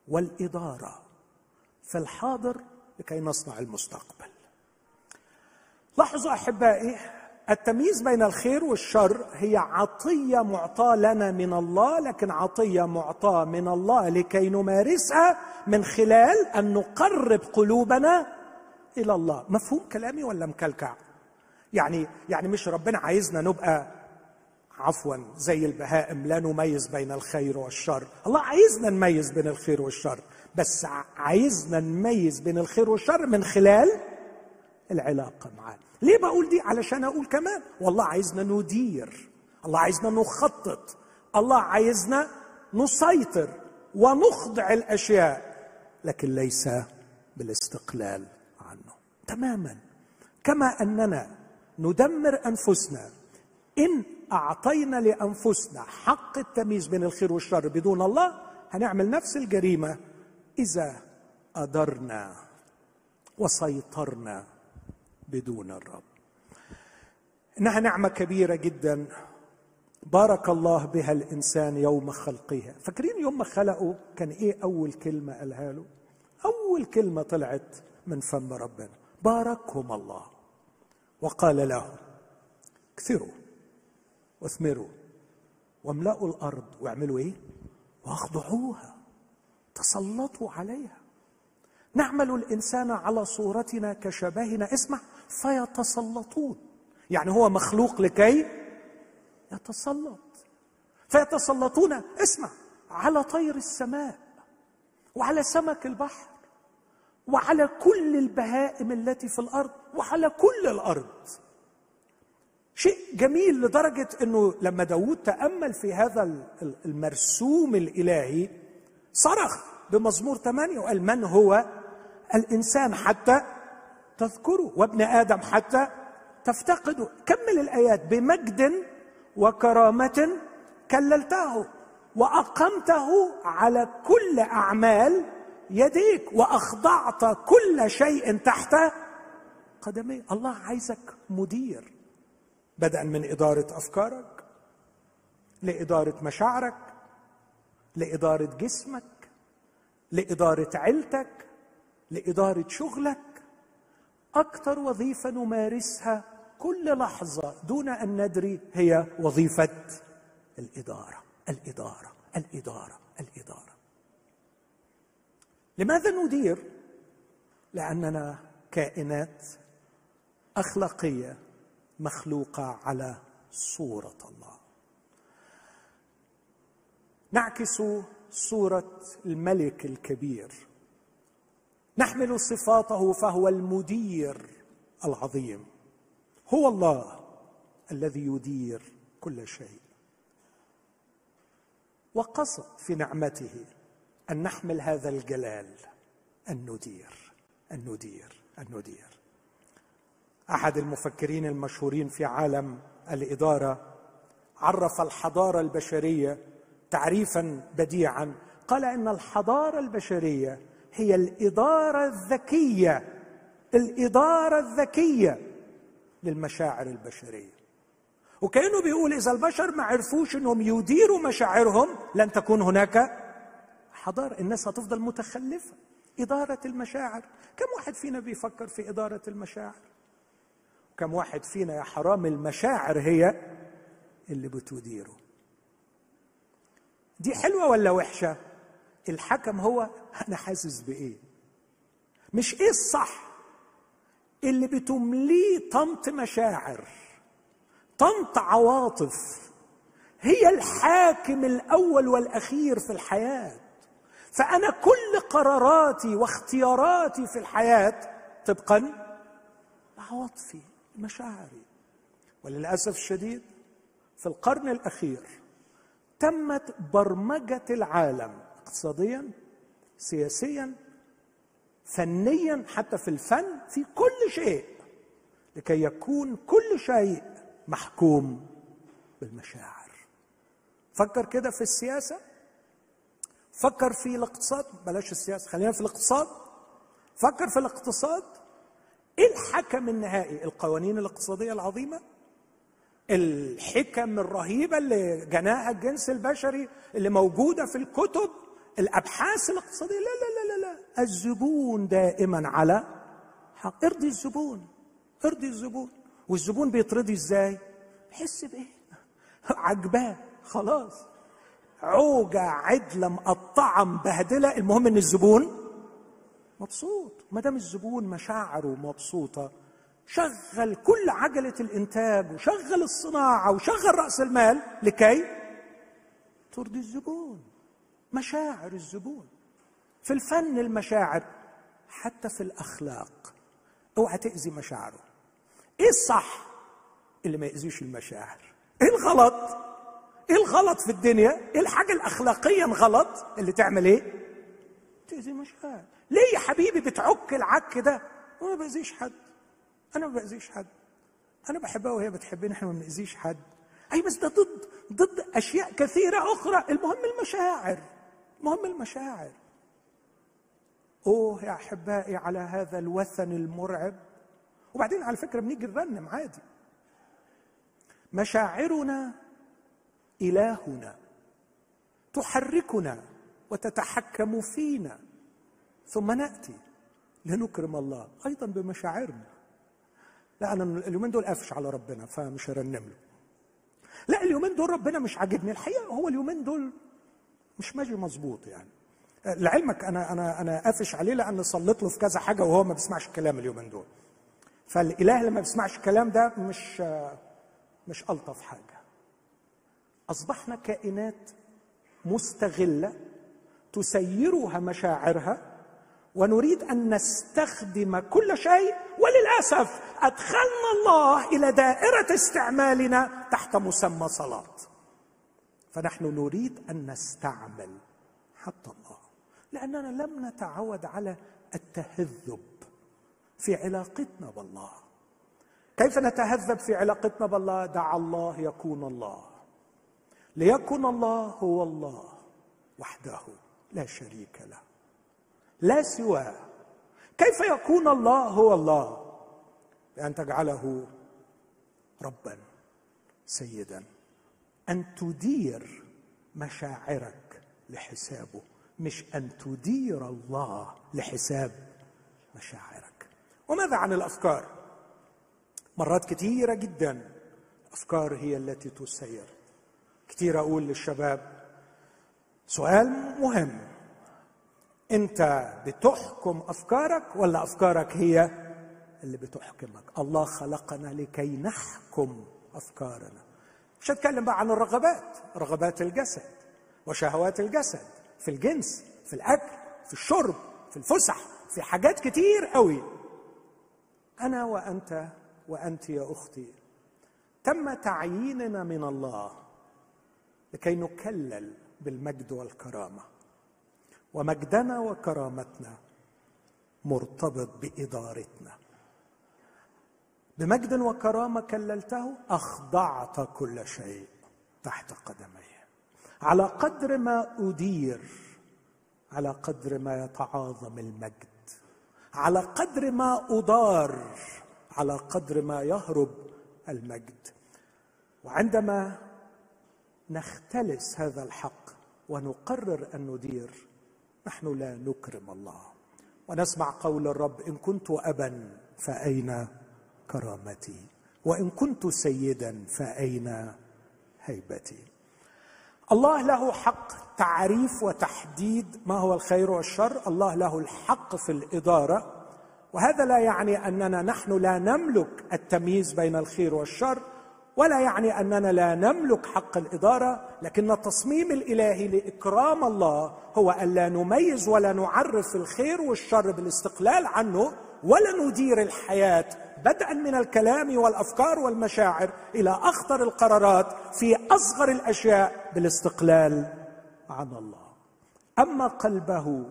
B: والإدارة في الحاضر لكي نصنع المستقبل. لاحظوا أحبائي التمييز بين الخير والشر هي عطية معطاة لنا من الله لكن عطية معطاة من الله لكي نمارسها من خلال أن نقرب قلوبنا إلى الله. مفهوم كلامي ولا مكلكع؟ يعني يعني مش ربنا عايزنا نبقى عفوا زي البهائم لا نميز بين الخير والشر. الله عايزنا نميز بين الخير والشر بس عايزنا نميز بين الخير والشر من خلال العلاقة معاه. ليه بقول دي؟ علشان أقول كمان والله عايزنا ندير الله عايزنا نخطط الله عايزنا نسيطر ونخضع الأشياء لكن ليس بالاستقلال عنه. تماما. كما أننا ندمر أنفسنا. إن أعطينا لأنفسنا حق التمييز بين الخير والشر بدون الله هنعمل نفس الجريمة إذا أدرنا وسيطرنا بدون الرب. إنها نعمة كبيرة جدا. بارك الله بها الإنسان يوم خلقها. فاكرين يوم ما خلقه كان إيه أول كلمة قالها له؟ أول كلمة طلعت من فم ربنا. باركهم الله. وقال لهم كثروا واثمروا واملأوا الأرض واعملوا إيه؟ واخضعوها تسلطوا عليها. نعمل الإنسان على صورتنا كشبهنا. اسمع فيتسلطون. يعني هو مخلوق لكي يتسلط. فيتسلطون اسمع على طير السماء وعلى سمك البحر وعلى كل البهائم التي في الأرض. وعلى كل الأرض. شيء جميل لدرجة إنه لما داود تأمل في هذا المرسوم الإلهي صرخ بمزمور ثمانية وقال من هو؟ الإنسان حتى تذكره وابن آدم حتى تفتقده. كمل الآيات بمجد وكرامة كللته وأقمته على كل أعمال يديك وأخضعت كل شيء تحت قدمي الله عايزك مدير. بدءا من إدارة أفكارك لإدارة مشاعرك لإدارة جسمك لإدارة عيلتك لإدارة شغلك. أكثر وظيفة نمارسها كل لحظة دون أن ندري هي وظيفة الإدارة الإدارة الإدارة الإدارة. لماذا ندير؟ لأننا كائنات أخلاقية مخلوقة على صورة الله. نعكس صورة الملك الكبير. نحمل صفاته فهو المدير العظيم. هو الله الذي يدير كل شيء. وقصد في نعمته أن نحمل هذا الجلال. أن ندير أن ندير أن ندير. أحد المفكرين المشهورين في عالم الإدارة عرف الحضارة البشرية تعريفا بديعا. قال إن الحضارة البشرية هي الإدارة الذكية الإدارة الذكية للمشاعر البشرية. وكأنه بيقول إذا البشر ما عرفوش إنهم يديروا مشاعرهم لن تكون هناك حضارة. الناس هتفضل متخلفة. إدارة المشاعر. كم واحد فينا بيفكر في إدارة المشاعر؟ كم واحد فينا يا حرام المشاعر هي اللي بتديره. دي حلوة ولا وحشة؟ الحكم هو أنا حاسس بإيه؟ مش إيه الصح؟ اللي بتمليه طنط مشاعر طنط عواطف هي الحاكم الأول والأخير في الحياة. فأنا كل قراراتي واختياراتي في الحياة طبقا لعواطفي مشاعري. وللأسف الشديد في القرن الأخير تمت برمجة العالم اقتصاديا سياسيا فنيا حتى في الفن في كل شيء لكي يكون كل شيء محكوم بالمشاعر. فكر كده في السياسة. فكر في الاقتصاد. بلاش السياسة خلينا في الاقتصاد. فكر في الاقتصاد. إيه الحكم النهائي؟ القوانين الاقتصادية العظيمة؟ الحكم الرهيبة اللي جناها الجنس البشري اللي موجودة في الكتب الأبحاث الاقتصادية. لا لا لا لا لا. الزبون دائما على حق. ارضي الزبون ارضي الزبون. والزبون بيترضي إزاي؟ بيحس بإيه؟ <laughs> عجباه. خلاص. عوجة عدلة مقطعة مبهدلة. المهم إن الزبون مبسوط. ما دام الزبون مشاعره مبسوطة شغل كل عجلة الإنتاج وشغل الصناعة وشغل رأس المال. لكي ترضي الزبون مشاعر الزبون. في الفن المشاعر حتى في الأخلاق أوعى تأذي مشاعره. إيه الصح؟ اللي ما يأذيش المشاعر. إيه الغلط؟ إيه الغلط في الدنيا؟ إيه الحاجة الاخلاقيا غلط اللي تعمل إيه؟ تأذي مشاعر. ليه يا حبيبي بتعك العك ده؟ أنا ما بأذيش حد. أنا ما بأذيش حد. أنا بحبها وهي بتحبني إحنا ما بنأذيش حد. أي بس ده ضد ضد أشياء كثيرة أخرى. المهم المشاعر. المهم المشاعر. أوه يا أحبائي على هذا الوثن المرعب. وبعدين على فكرة بنيجي نرنم عادي. مشاعرنا إلهنا تحركنا وتتحكم فينا. ثم نأتي لنكرم الله أيضا بمشاعرنا. لا أنا اليومين دول قافش على ربنا فمش هرنم له. لا اليومين دول ربنا مش عاجبني. الحقيقة هو اليومين دول مش ماشي مظبوط يعني. لعلمك أنا أنا أنا قافش عليه لأن صليت له في كذا حاجة وهو ما بيسمعش الكلام اليومين دول. فالإله لما بيسمعش الكلام ده مش مش ألطف حاجة. أصبحنا كائنات مستغلة تسيرها مشاعرها ونريد أن نستخدم كل شيء وللأسف أدخلنا الله إلى دائرة استعمالنا تحت مسمى صلاة. فنحن نريد أن نستعمل حتى الله لأننا لم نتعود على التهذب في علاقتنا بالله. كيف نتهذب في علاقتنا بالله؟ دع الله يكون الله. ليكن الله هو الله وحده لا شريك له. لا سواه كيف يكون الله هو الله؟ بأن تجعله ربا سيدا. أن تدير مشاعرك لحسابه مش أن تدير الله لحساب مشاعرك. وماذا عن الأفكار؟ مرات كثيره جدا الأفكار هي التي تسير. كثير أقول للشباب سؤال مهم. انت بتحكم افكارك ولا افكارك هي اللي بتحكمك؟ الله خلقنا لكي نحكم افكارنا. مش هتكلم بقى عن الرغبات رغبات الجسد وشهوات الجسد في الجنس في الأكل في الشرب في الفسح في حاجات كتير قوي. أنا وأنت وأنت يا أختي تم تعييننا من الله لكي نكلل بالمجد والكرامة. ومجدنا وكرامتنا مرتبط بإدارتنا. بمجد وكرامة كللته أخضعت كل شيء تحت قدمي على قدر ما أدير على قدر ما يتعاظم المجد على قدر ما اضار على قدر ما يهرب المجد. وعندما نختلس هذا الحق ونقرر أن ندير نحن لا نكرم الله. ونسمع قول الرب إن كنت أبا فأين كرامتي؟ وإن كنت سيدا فأين هيبتي؟ الله له حق تعريف وتحديد ما هو الخير والشر. الله له الحق في الإدارة. وهذا لا يعني أننا نحن لا نملك التمييز بين الخير والشر ولا يعني أننا لا نملك حق الإدارة. لكن التصميم الإلهي لإكرام الله هو الا نميز ولا نعرف الخير والشر بالاستقلال عنه ولا ندير الحياة بدءا من الكلام والأفكار والمشاعر إلى أخطر القرارات في أصغر الأشياء بالاستقلال عن الله. أما قلبه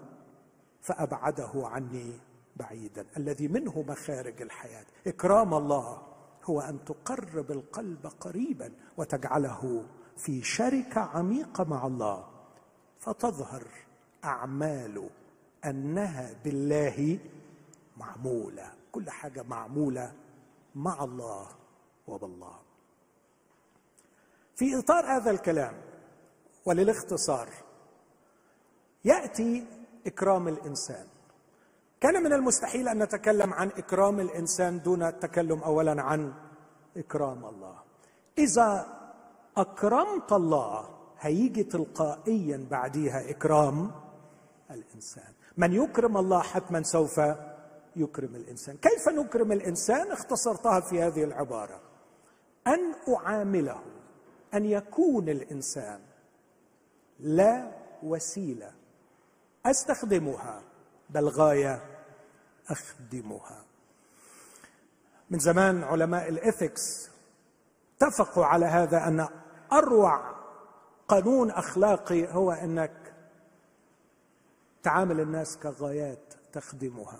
B: فأبعده عني بعيدا. الذي منه مخارج الحياة. إكرام الله هو أن تقرب القلب قريبا وتجعله في شركة عميقة مع الله فتظهر اعماله أنها بالله معمولة كل حاجة معمولة مع الله وبالله. في إطار هذا الكلام وللاختصار يأتي إكرام الإنسان. كان من المستحيل أن نتكلم عن إكرام الإنسان دون التكلم اولا عن إكرام الله. إذا اكرمت الله. هيجي تلقائيا بعديها إكرام الإنسان. من يكرم الله حتما سوف يكرم الإنسان. كيف نكرم الإنسان؟ اختصرتها في هذه العبارة. أن أعامله أن يكون الإنسان لا وسيلة. أستخدمها بل غاية أخدمها. من زمان علماء الاثكس اتفقوا على هذا أن أروع قانون أخلاقي هو أنك تعامل الناس كغايات تخدمها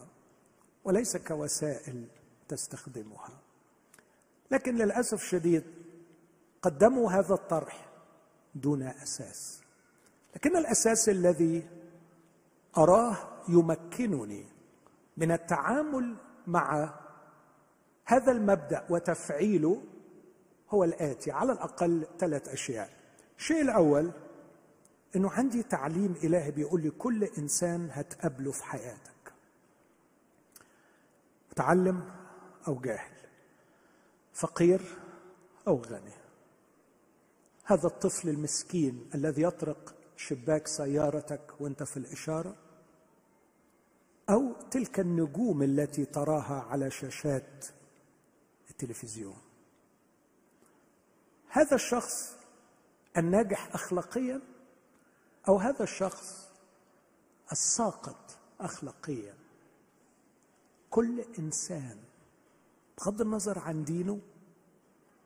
B: وليس كوسائل تستخدمها. لكن للأسف الشديد قدموا هذا الطرح دون أساس. لكن الأساس الذي أراه يمكنني من التعامل مع هذا المبدأ وتفعيله هو الآتي على الأقل ثلاث أشياء. الشيء الأول إنه عندي تعليم إلهي بيقول لي كل إنسان هتقابله في حياتك. متعلم أو جاهل فقير أو غني. هذا الطفل المسكين الذي يطرق شباك سيارتك وأنت في الإشارة؟ أو تلك النجوم التي تراها على شاشات التلفزيون؟ هذا الشخص الناجح اخلاقيا أو هذا الشخص الساقط اخلاقيا؟ كل إنسان بغض النظر عن دينه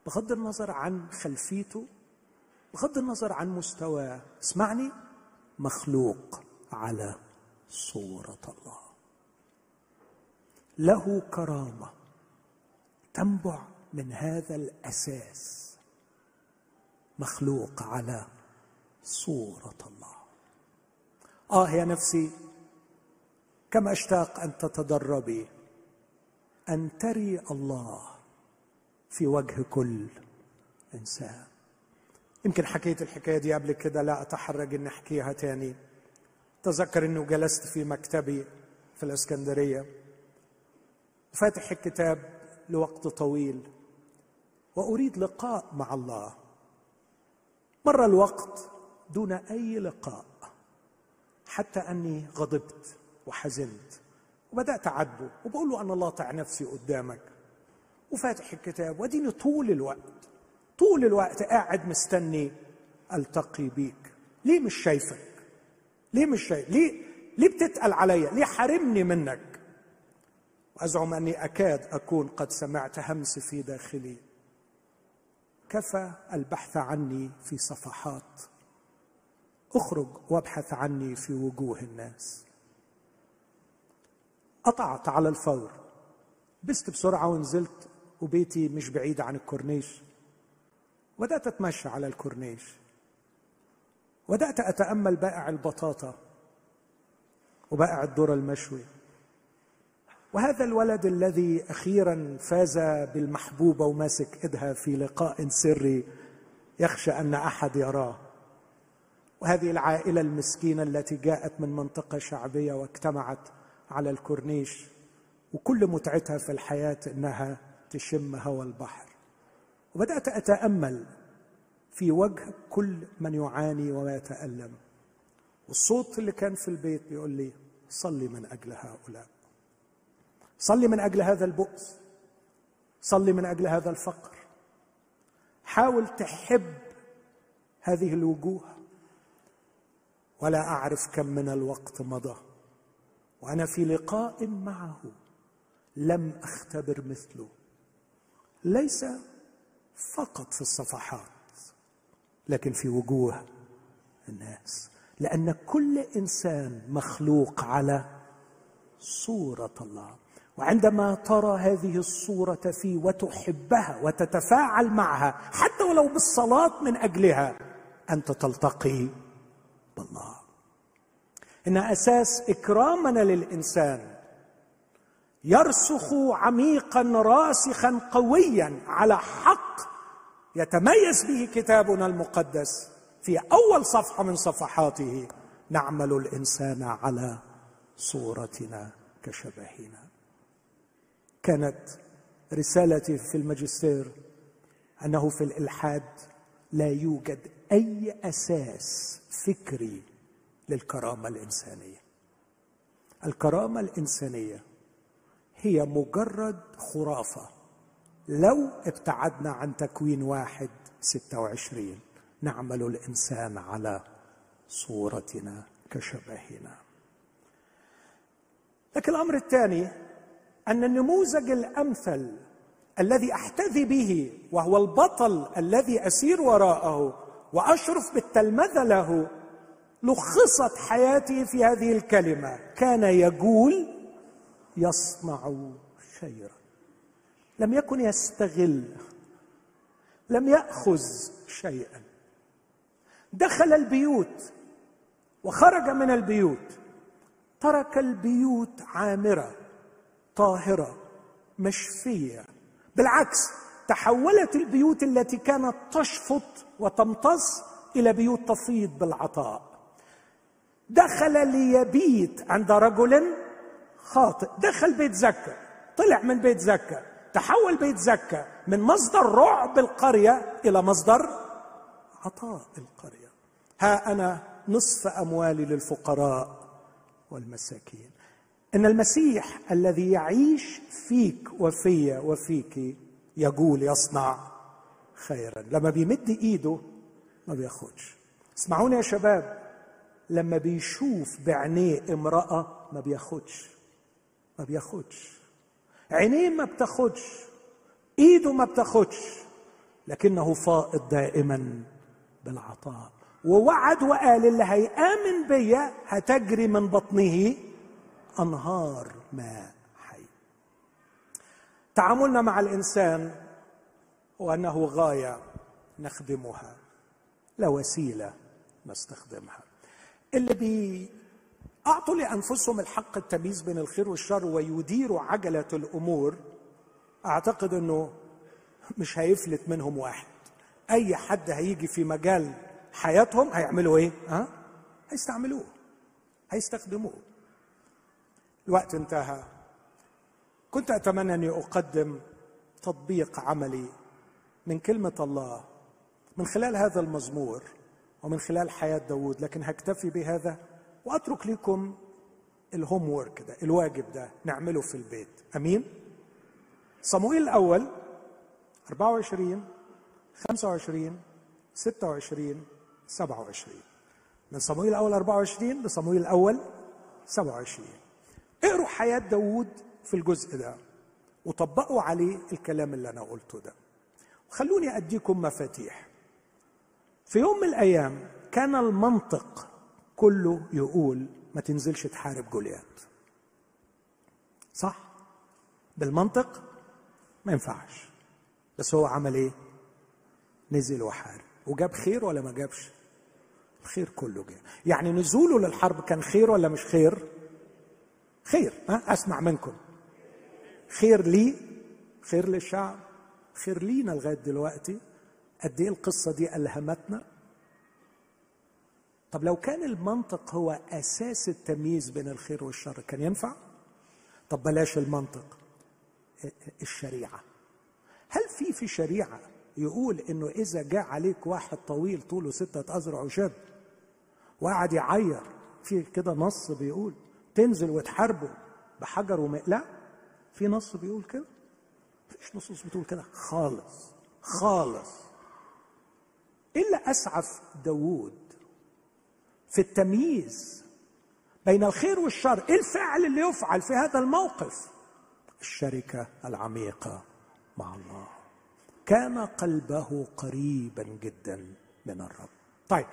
B: بغض النظر عن خلفيته بغض النظر عن مستواه اسمعني مخلوق على صورة الله. له كرامة تنبع من هذا الأساس. مخلوق على صورة الله. آه يا نفسي كم أشتاق أن تتدربي أن تري الله في وجه كل إنسان. يمكن حكيت الحكاية دي قبل كده لا أتحرج إني أحكيها تاني. تذكر انه جلست في مكتبي في الإسكندرية. وفاتح الكتاب لوقت طويل. وأريد لقاء مع الله. مر الوقت دون أي لقاء حتى أني غضبت وحزنت وبدأت اعاتبه وبقول له أنا لاطع نفسي قدامك وفاتح الكتاب واديني طول الوقت طول الوقت قاعد مستني ألتقي بيك. ليه مش شايفك؟ ليه مش شايف؟ ليه؟ ليه بتتقل عليا؟ ليه حارمني منك؟ وأزعم أني أكاد أكون قد سمعت همس في داخلي. كفى البحث عني في صفحات. اخرج وابحث عني في وجوه الناس. قطعت على الفور. بست بسرعة ونزلت وبيتي مش بعيد عن الكورنيش. بدأت أتمشى على الكورنيش. بدأت أتأمل بائع البطاطا وبائع الذره المشوي. وهذا الولد الذي أخيرا فاز بالمحبوبه وماسك إيدها في لقاء سري يخشى أن أحد يراه. وهذه العائلة المسكينة التي جاءت من منطقة شعبية واجتمعت على الكورنيش وكل متعتها في الحياة إنها تشم هوى البحر. وبدأت أتأمل في وجه كل من يعاني ويتالم والصوت اللي كان في البيت بيقول لي صلي من أجل هؤلاء. صلي من أجل هذا البؤس. صلي من أجل هذا الفقر. حاول تحب هذه الوجوه. ولا أعرف كم من الوقت مضى. وأنا في لقاء معه لم أختبر مثله. ليس فقط في الصفحات لكن في وجوه الناس. لأن كل إنسان مخلوق على صورة الله. وعندما ترى هذه الصورة فيه وتحبها وتتفاعل معها حتى ولو بالصلاة من أجلها أنت تلتقي بالله. إن أساس إكرامنا للإنسان يرسخ عميقا راسخا قويا على حق يتميز به كتابنا المقدس في أول صفحة من صفحاته. نعمل الإنسان على صورتنا كشبهنا. كانت رسالتي في الماجستير أنه في الإلحاد لا يوجد أي أساس فكري للكرامة الإنسانية. الكرامة الإنسانية هي مجرد خرافة. لو ابتعدنا عن تكوين واحد ستة وعشرين نعمل الإنسان على صورتنا كشبهنا. لكن الأمر الثاني أن النموذج الأمثل الذي أحتذي به وهو البطل الذي أسير وراءه وأشرف بالتلمذة له لخصت حياتي في هذه الكلمة. كان يقول يصنع خيرا. لم يكن يستغل لم يأخذ شيئا. دخل البيوت وخرج من البيوت. ترك البيوت عامره طاهرة مشفية. بالعكس تحولت البيوت التي كانت تشفط وتمتص إلى بيوت تفيض بالعطاء. دخل ليبيت عند رجل خاطئ. دخل بيت زكا طلع من بيت زكا. تحول بيت زكا من مصدر رعب القرية إلى مصدر عطاء القرية. ها أنا نصف أموالي للفقراء والمساكين. إن المسيح الذي يعيش فيك وفي وفيك يقول يصنع خيرا. لما بيمد إيده ما بياخدش. اسمعوني يا شباب لما بيشوف بعينيه امرأة ما بياخدش. ما بياخدش. عينيه ما بتاخدش. إيده ما بتاخدش. لكنه فائض دائما بالعطاء. ووعد وقال اللي هيآمن بيا هتجري من بطنه انهار ماء حي تعاملنا مع الإنسان هو انه غاية نخدمها لا وسيلة نستخدمها اللي بي أعطوا لأنفسهم الحق التمييز بين الخير والشر ويديروا عجلة الأمور أعتقد أنه مش هيفلت منهم واحد أي حد هيجي في مجال حياتهم هيعملوا إيه؟ ها؟ هيستعملوه هيستخدموه الوقت انتهى. كنت أتمنى أني أقدم تطبيق عملي من كلمة الله من خلال هذا المزمور ومن خلال حياة داود لكن هكتفي بهذا وأترك لكم الهوم وورك ده الواجب ده نعمله في البيت. أمين؟ صموئيل الأول 24 25 26 27 من صمويل الأول 24 لصمويل الأول 27 اقروا حياة داوود في الجزء ده وطبقوا عليه الكلام اللي أنا قلته ده. وخلوني أديكم مفاتيح. في يوم من الأيام كان المنطق كله يقول ما تنزلش تحارب جوليات صح؟ بالمنطق ما ينفعش. بس هو عمل إيه؟ نزل وحارب. وجاب خير ولا ما جابش؟ الخير كله جاء يعني نزوله للحرب كان خير ولا مش خير؟ خير أسمع منكم. خير لي خير للشعب. خير لينا لغاية دلوقتي. قد إيه القصة دي ألهمتنا؟ طب لو كان المنطق هو أساس التمييز بين الخير والشر كان ينفع؟ طب بلاش المنطق الشريعة. هل في في شريعة يقول إنه إذا جاء عليك واحد طويل طوله ستة اذرع وشاب وقعد يعير في كده نص بيقول تنزل وتحاربه بحجر ومقلاع في نص بيقول كده؟ مفيش نصوص بتقول كده خالص خالص. الا أسعف داوود في التمييز بين الخير والشر؟ إيه الفعل اللي يفعل في هذا الموقف؟ الشركة العميقة مع الله. كان قلبه قريبا جدا من الرب. طيب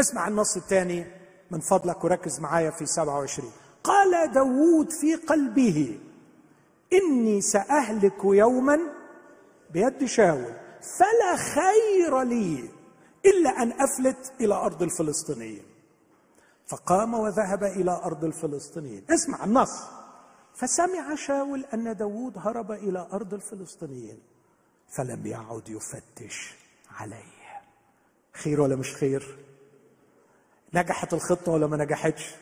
B: اسمع النص الثاني من فضلك وركز معايا في 27 قال داوود في قلبه إني سأهلك يوما بيد شاول فلا خير لي إلا أن أفلت إلى أرض الفلسطينيين. فقام وذهب إلى أرض الفلسطينيين. اسمع النص. فسمع شاول أن داود هرب إلى أرض الفلسطينيين فلم يعد يفتش عليه. خير ولا مش خير؟ نجحت الخطة ولا ما نجحتش؟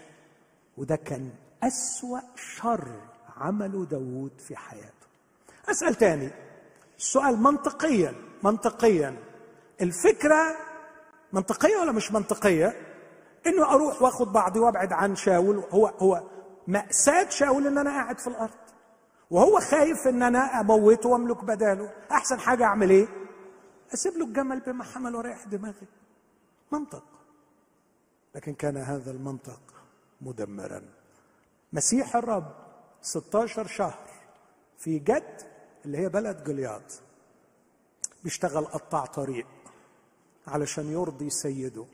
B: وده كان أسوأ شر عمله داود في حياته. أسأل تاني. السؤال منطقيا منطقيا. الفكرة منطقية ولا مش منطقية؟ إنه أروح واخد بعضي وأبعد عن شاول هو هو مأساة شاول إن أنا قاعد في الأرض. وهو خايف إن أنا أموته وأملك بداله. أحسن حاجة أعمل إيه؟ أسيب له الجمل بما حمل ورايح دماغي. منطق. لكن كان هذا المنطق مدمرا. مسيح الرب 16 شهر في جد اللي هي بلد جلياط بيشتغل قطاع طريق علشان يرضي سيده.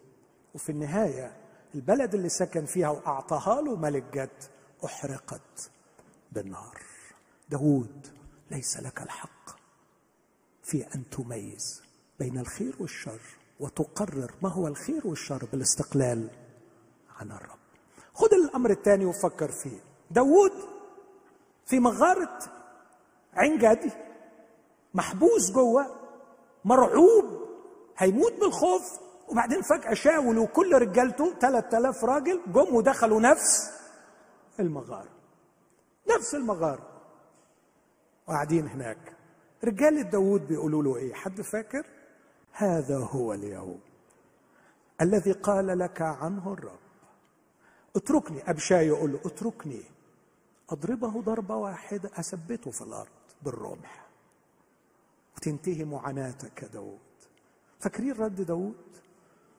B: وفي النهاية البلد اللي سكن فيها وأعطاها له ملك جد أحرقت بالنار. داود ليس لك الحق. في أن تميز بين الخير والشر وتقرر ما هو الخير والشر بالاستقلال عن الرب. خذ الأمر الثاني وفكر فيه. داود في مغارة عين جدي محبوس جوه مرعوب هيموت بالخوف وبعدين فجأة شاول وكل رجالته 3000 راجل جم ودخلوا نفس المغارة. نفس المغارة. وقاعدين هناك. رجال داود بيقولوا له إيه؟ حد فاكر؟ هذا هو اليوم الذي قال لك عنه الرب. اتركني أبشاي يقول له اتركني أضربه ضربة واحدة أثبته في الأرض بالرمح وتنتهي معاناتك يا داود فاكرين رد داود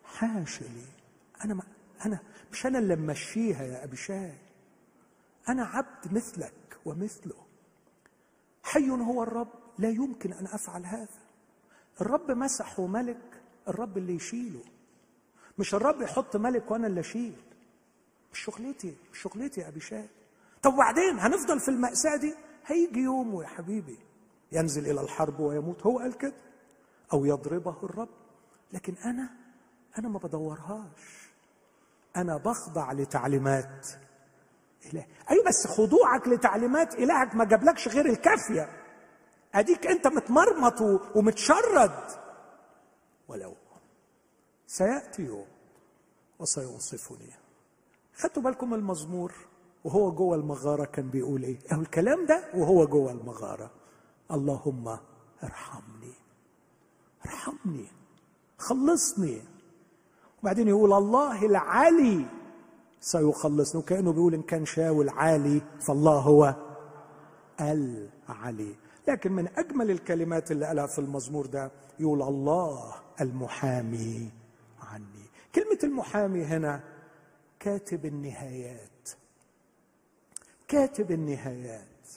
B: حاشا لي أنا ما أنا مش أنا اللي ممشيها يا أبشاي أنا عبد مثلك ومثله حي هو الرب لا يمكن أن أفعل هذا الرب مسحه ملك الرب اللي يشيله مش الرب يحط ملك وأنا اللي أشيل. مش شغلتي مش شغلتي يا ابشاي طب وبعدين هنفضل في المأساة دي؟ هيجي يوم يا حبيبي ينزل إلى الحرب ويموت. هو قال كده. أو يضربه الرب. لكن أنا أنا ما بدورهاش. أنا بخضع لتعليمات إله. أيوة بس خضوعك لتعليمات إلهك ما جابلكش غير الكافية. أديك أنت متمرمط ومتشرد. ولو سيأتي يوم وسيوصفني خدتوا بالكم المزمور وهو جوه المغارة كان بيقول إيه؟ الكلام ده وهو جوه المغارة. اللهم ارحمني. ارحمني. خلصني. وبعدين يقول الله العلي سيخلصني. وكأنه بيقول إن كان شاول عالي فالله هو العلي. لكن من أجمل الكلمات اللي قالها في المزمور ده يقول الله المحامي عني. كلمة المحامي هنا كاتب النهايات. كاتب النهايات.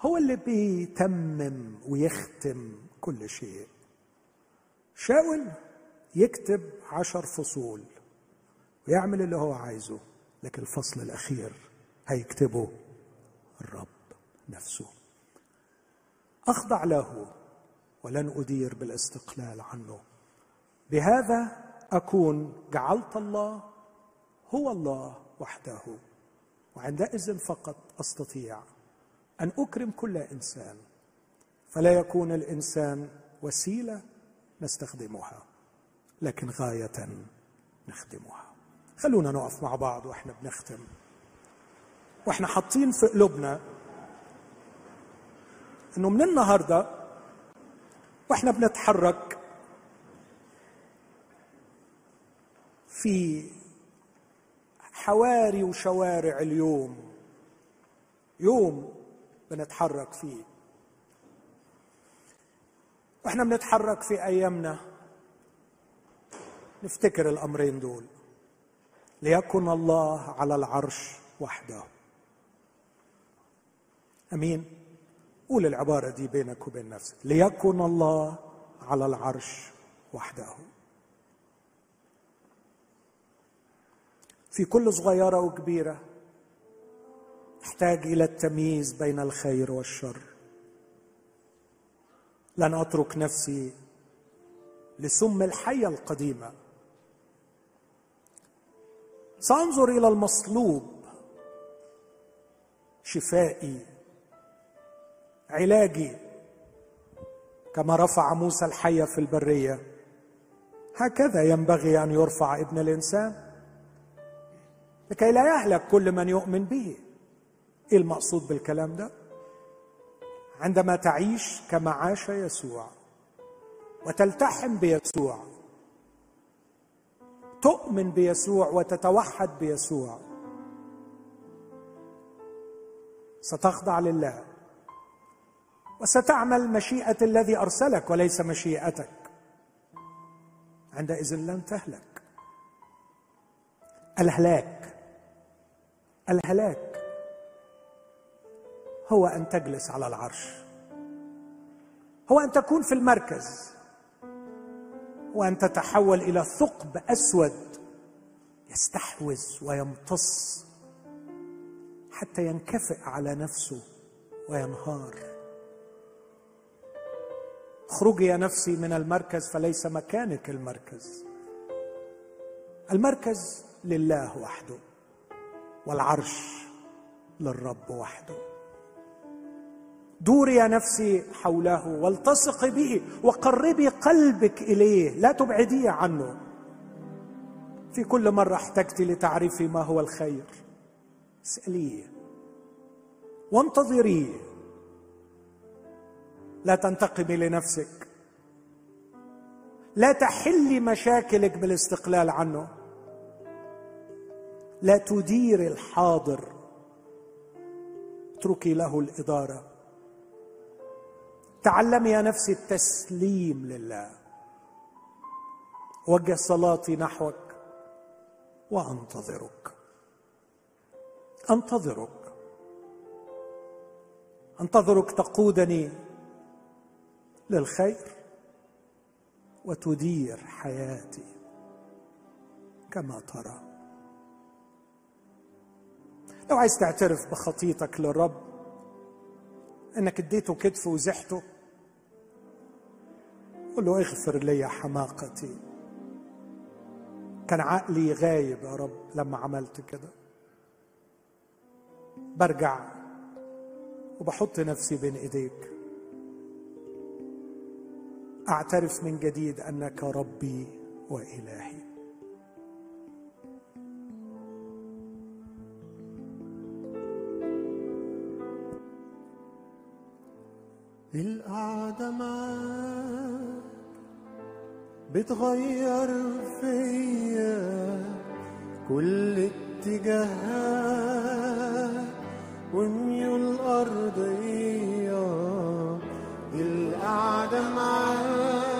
B: هو اللي بيتمم ويختم كل شيء. شاول يكتب عشر فصول ويعمل اللي هو عايزه لكن الفصل الأخير هيكتبه الرب نفسه. أخضع له ولن أدير بالاستقلال عنه. بهذا أكون جعلت الله هو الله وحده وعندئذ فقط أستطيع أن أكرم كل إنسان فلا يكون الإنسان وسيلة نستخدمها لكن غاية نخدمها. خلونا نقف مع بعض وإحنا بنختم. وإحنا حاطين في قلوبنا إنه من النهارده وإحنا بنتحرك في حواري وشوارع اليوم. يوم بنتحرك فيه. وإحنا بنتحرك في أيامنا. نفتكر الأمرين دول. ليكن الله على العرش وحده. أمين؟ قول العبارة دي بينك وبين نفسك. ليكن الله على العرش وحده. في كل صغيرة وكبيرة احتاج إلى التمييز بين الخير والشر. لن أترك نفسي لسم الحية القديمة. سأنظر إلى المصلوب شفائي علاجي كما رفع موسى الحية في البرية. هكذا ينبغي أن يرفع ابن الإنسان. لكي لا يهلك كل من يؤمن به. إيه المقصود بالكلام ده؟ عندما تعيش كما عاش يسوع وتلتحم بيسوع تؤمن بيسوع وتتوحد بيسوع ستخضع لله وستعمل مشيئة الذي أرسلك وليس مشيئتك. عندئذ لن تهلك. الهلاك الهلاك هو أن تجلس على العرش هو أن تكون في المركز وأن تتحول إلى ثقب أسود يستحوذ ويمتص حتى ينكفئ على نفسه وينهار. اخرجي يا نفسي من المركز فليس مكانك المركز المركز لله وحده. والعرش للرب وحده. دوري يا نفسي حوله والتصقي به وقربي قلبك إليه لا تبعديه عنه. في كل مرة احتجت لتعرفي ما هو الخير. اساليه وانتظريه لا تنتقمي لنفسك. لا تحلي مشاكلك بالاستقلال عنه. لا تدير الحاضر. اتركي له الإدارة. تعلمي يا نفسي التسليم لله. وجه صلاتي نحوك. وأنتظرك. أنتظرك. أنتظرك تقودني للخير وتدير حياتي كما ترى. لو عايز تعترف بخطيتك للرب إنك اديته كتف وزحته قل له اغفر لي حماقتي. كان عقلي غايب يا رب لما عملت كده. برجع وبحط نفسي بين إيديك. أعترف من جديد أنك ربي وإلهي.
C: القعدة معاك بتغير فيا كل اتجاهات وميول أرضية القعدة معاك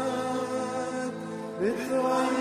C: بتغير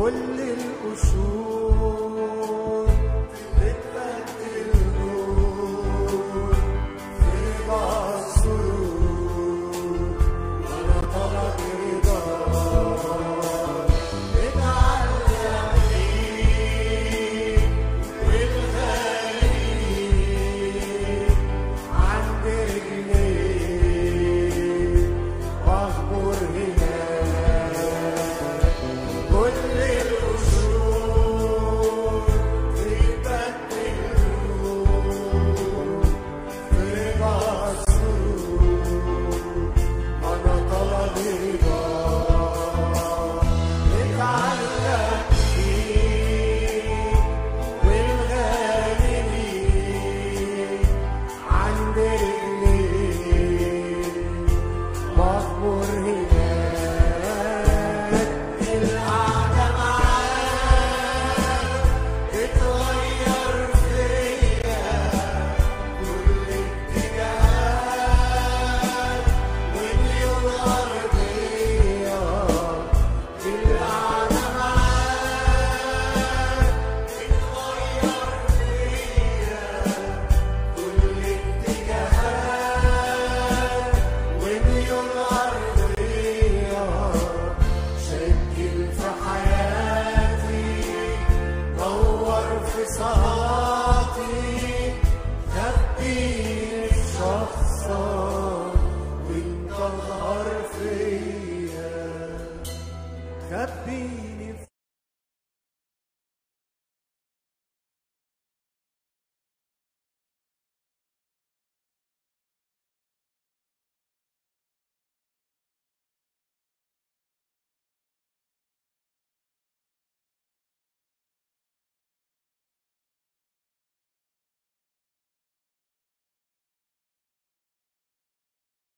C: كل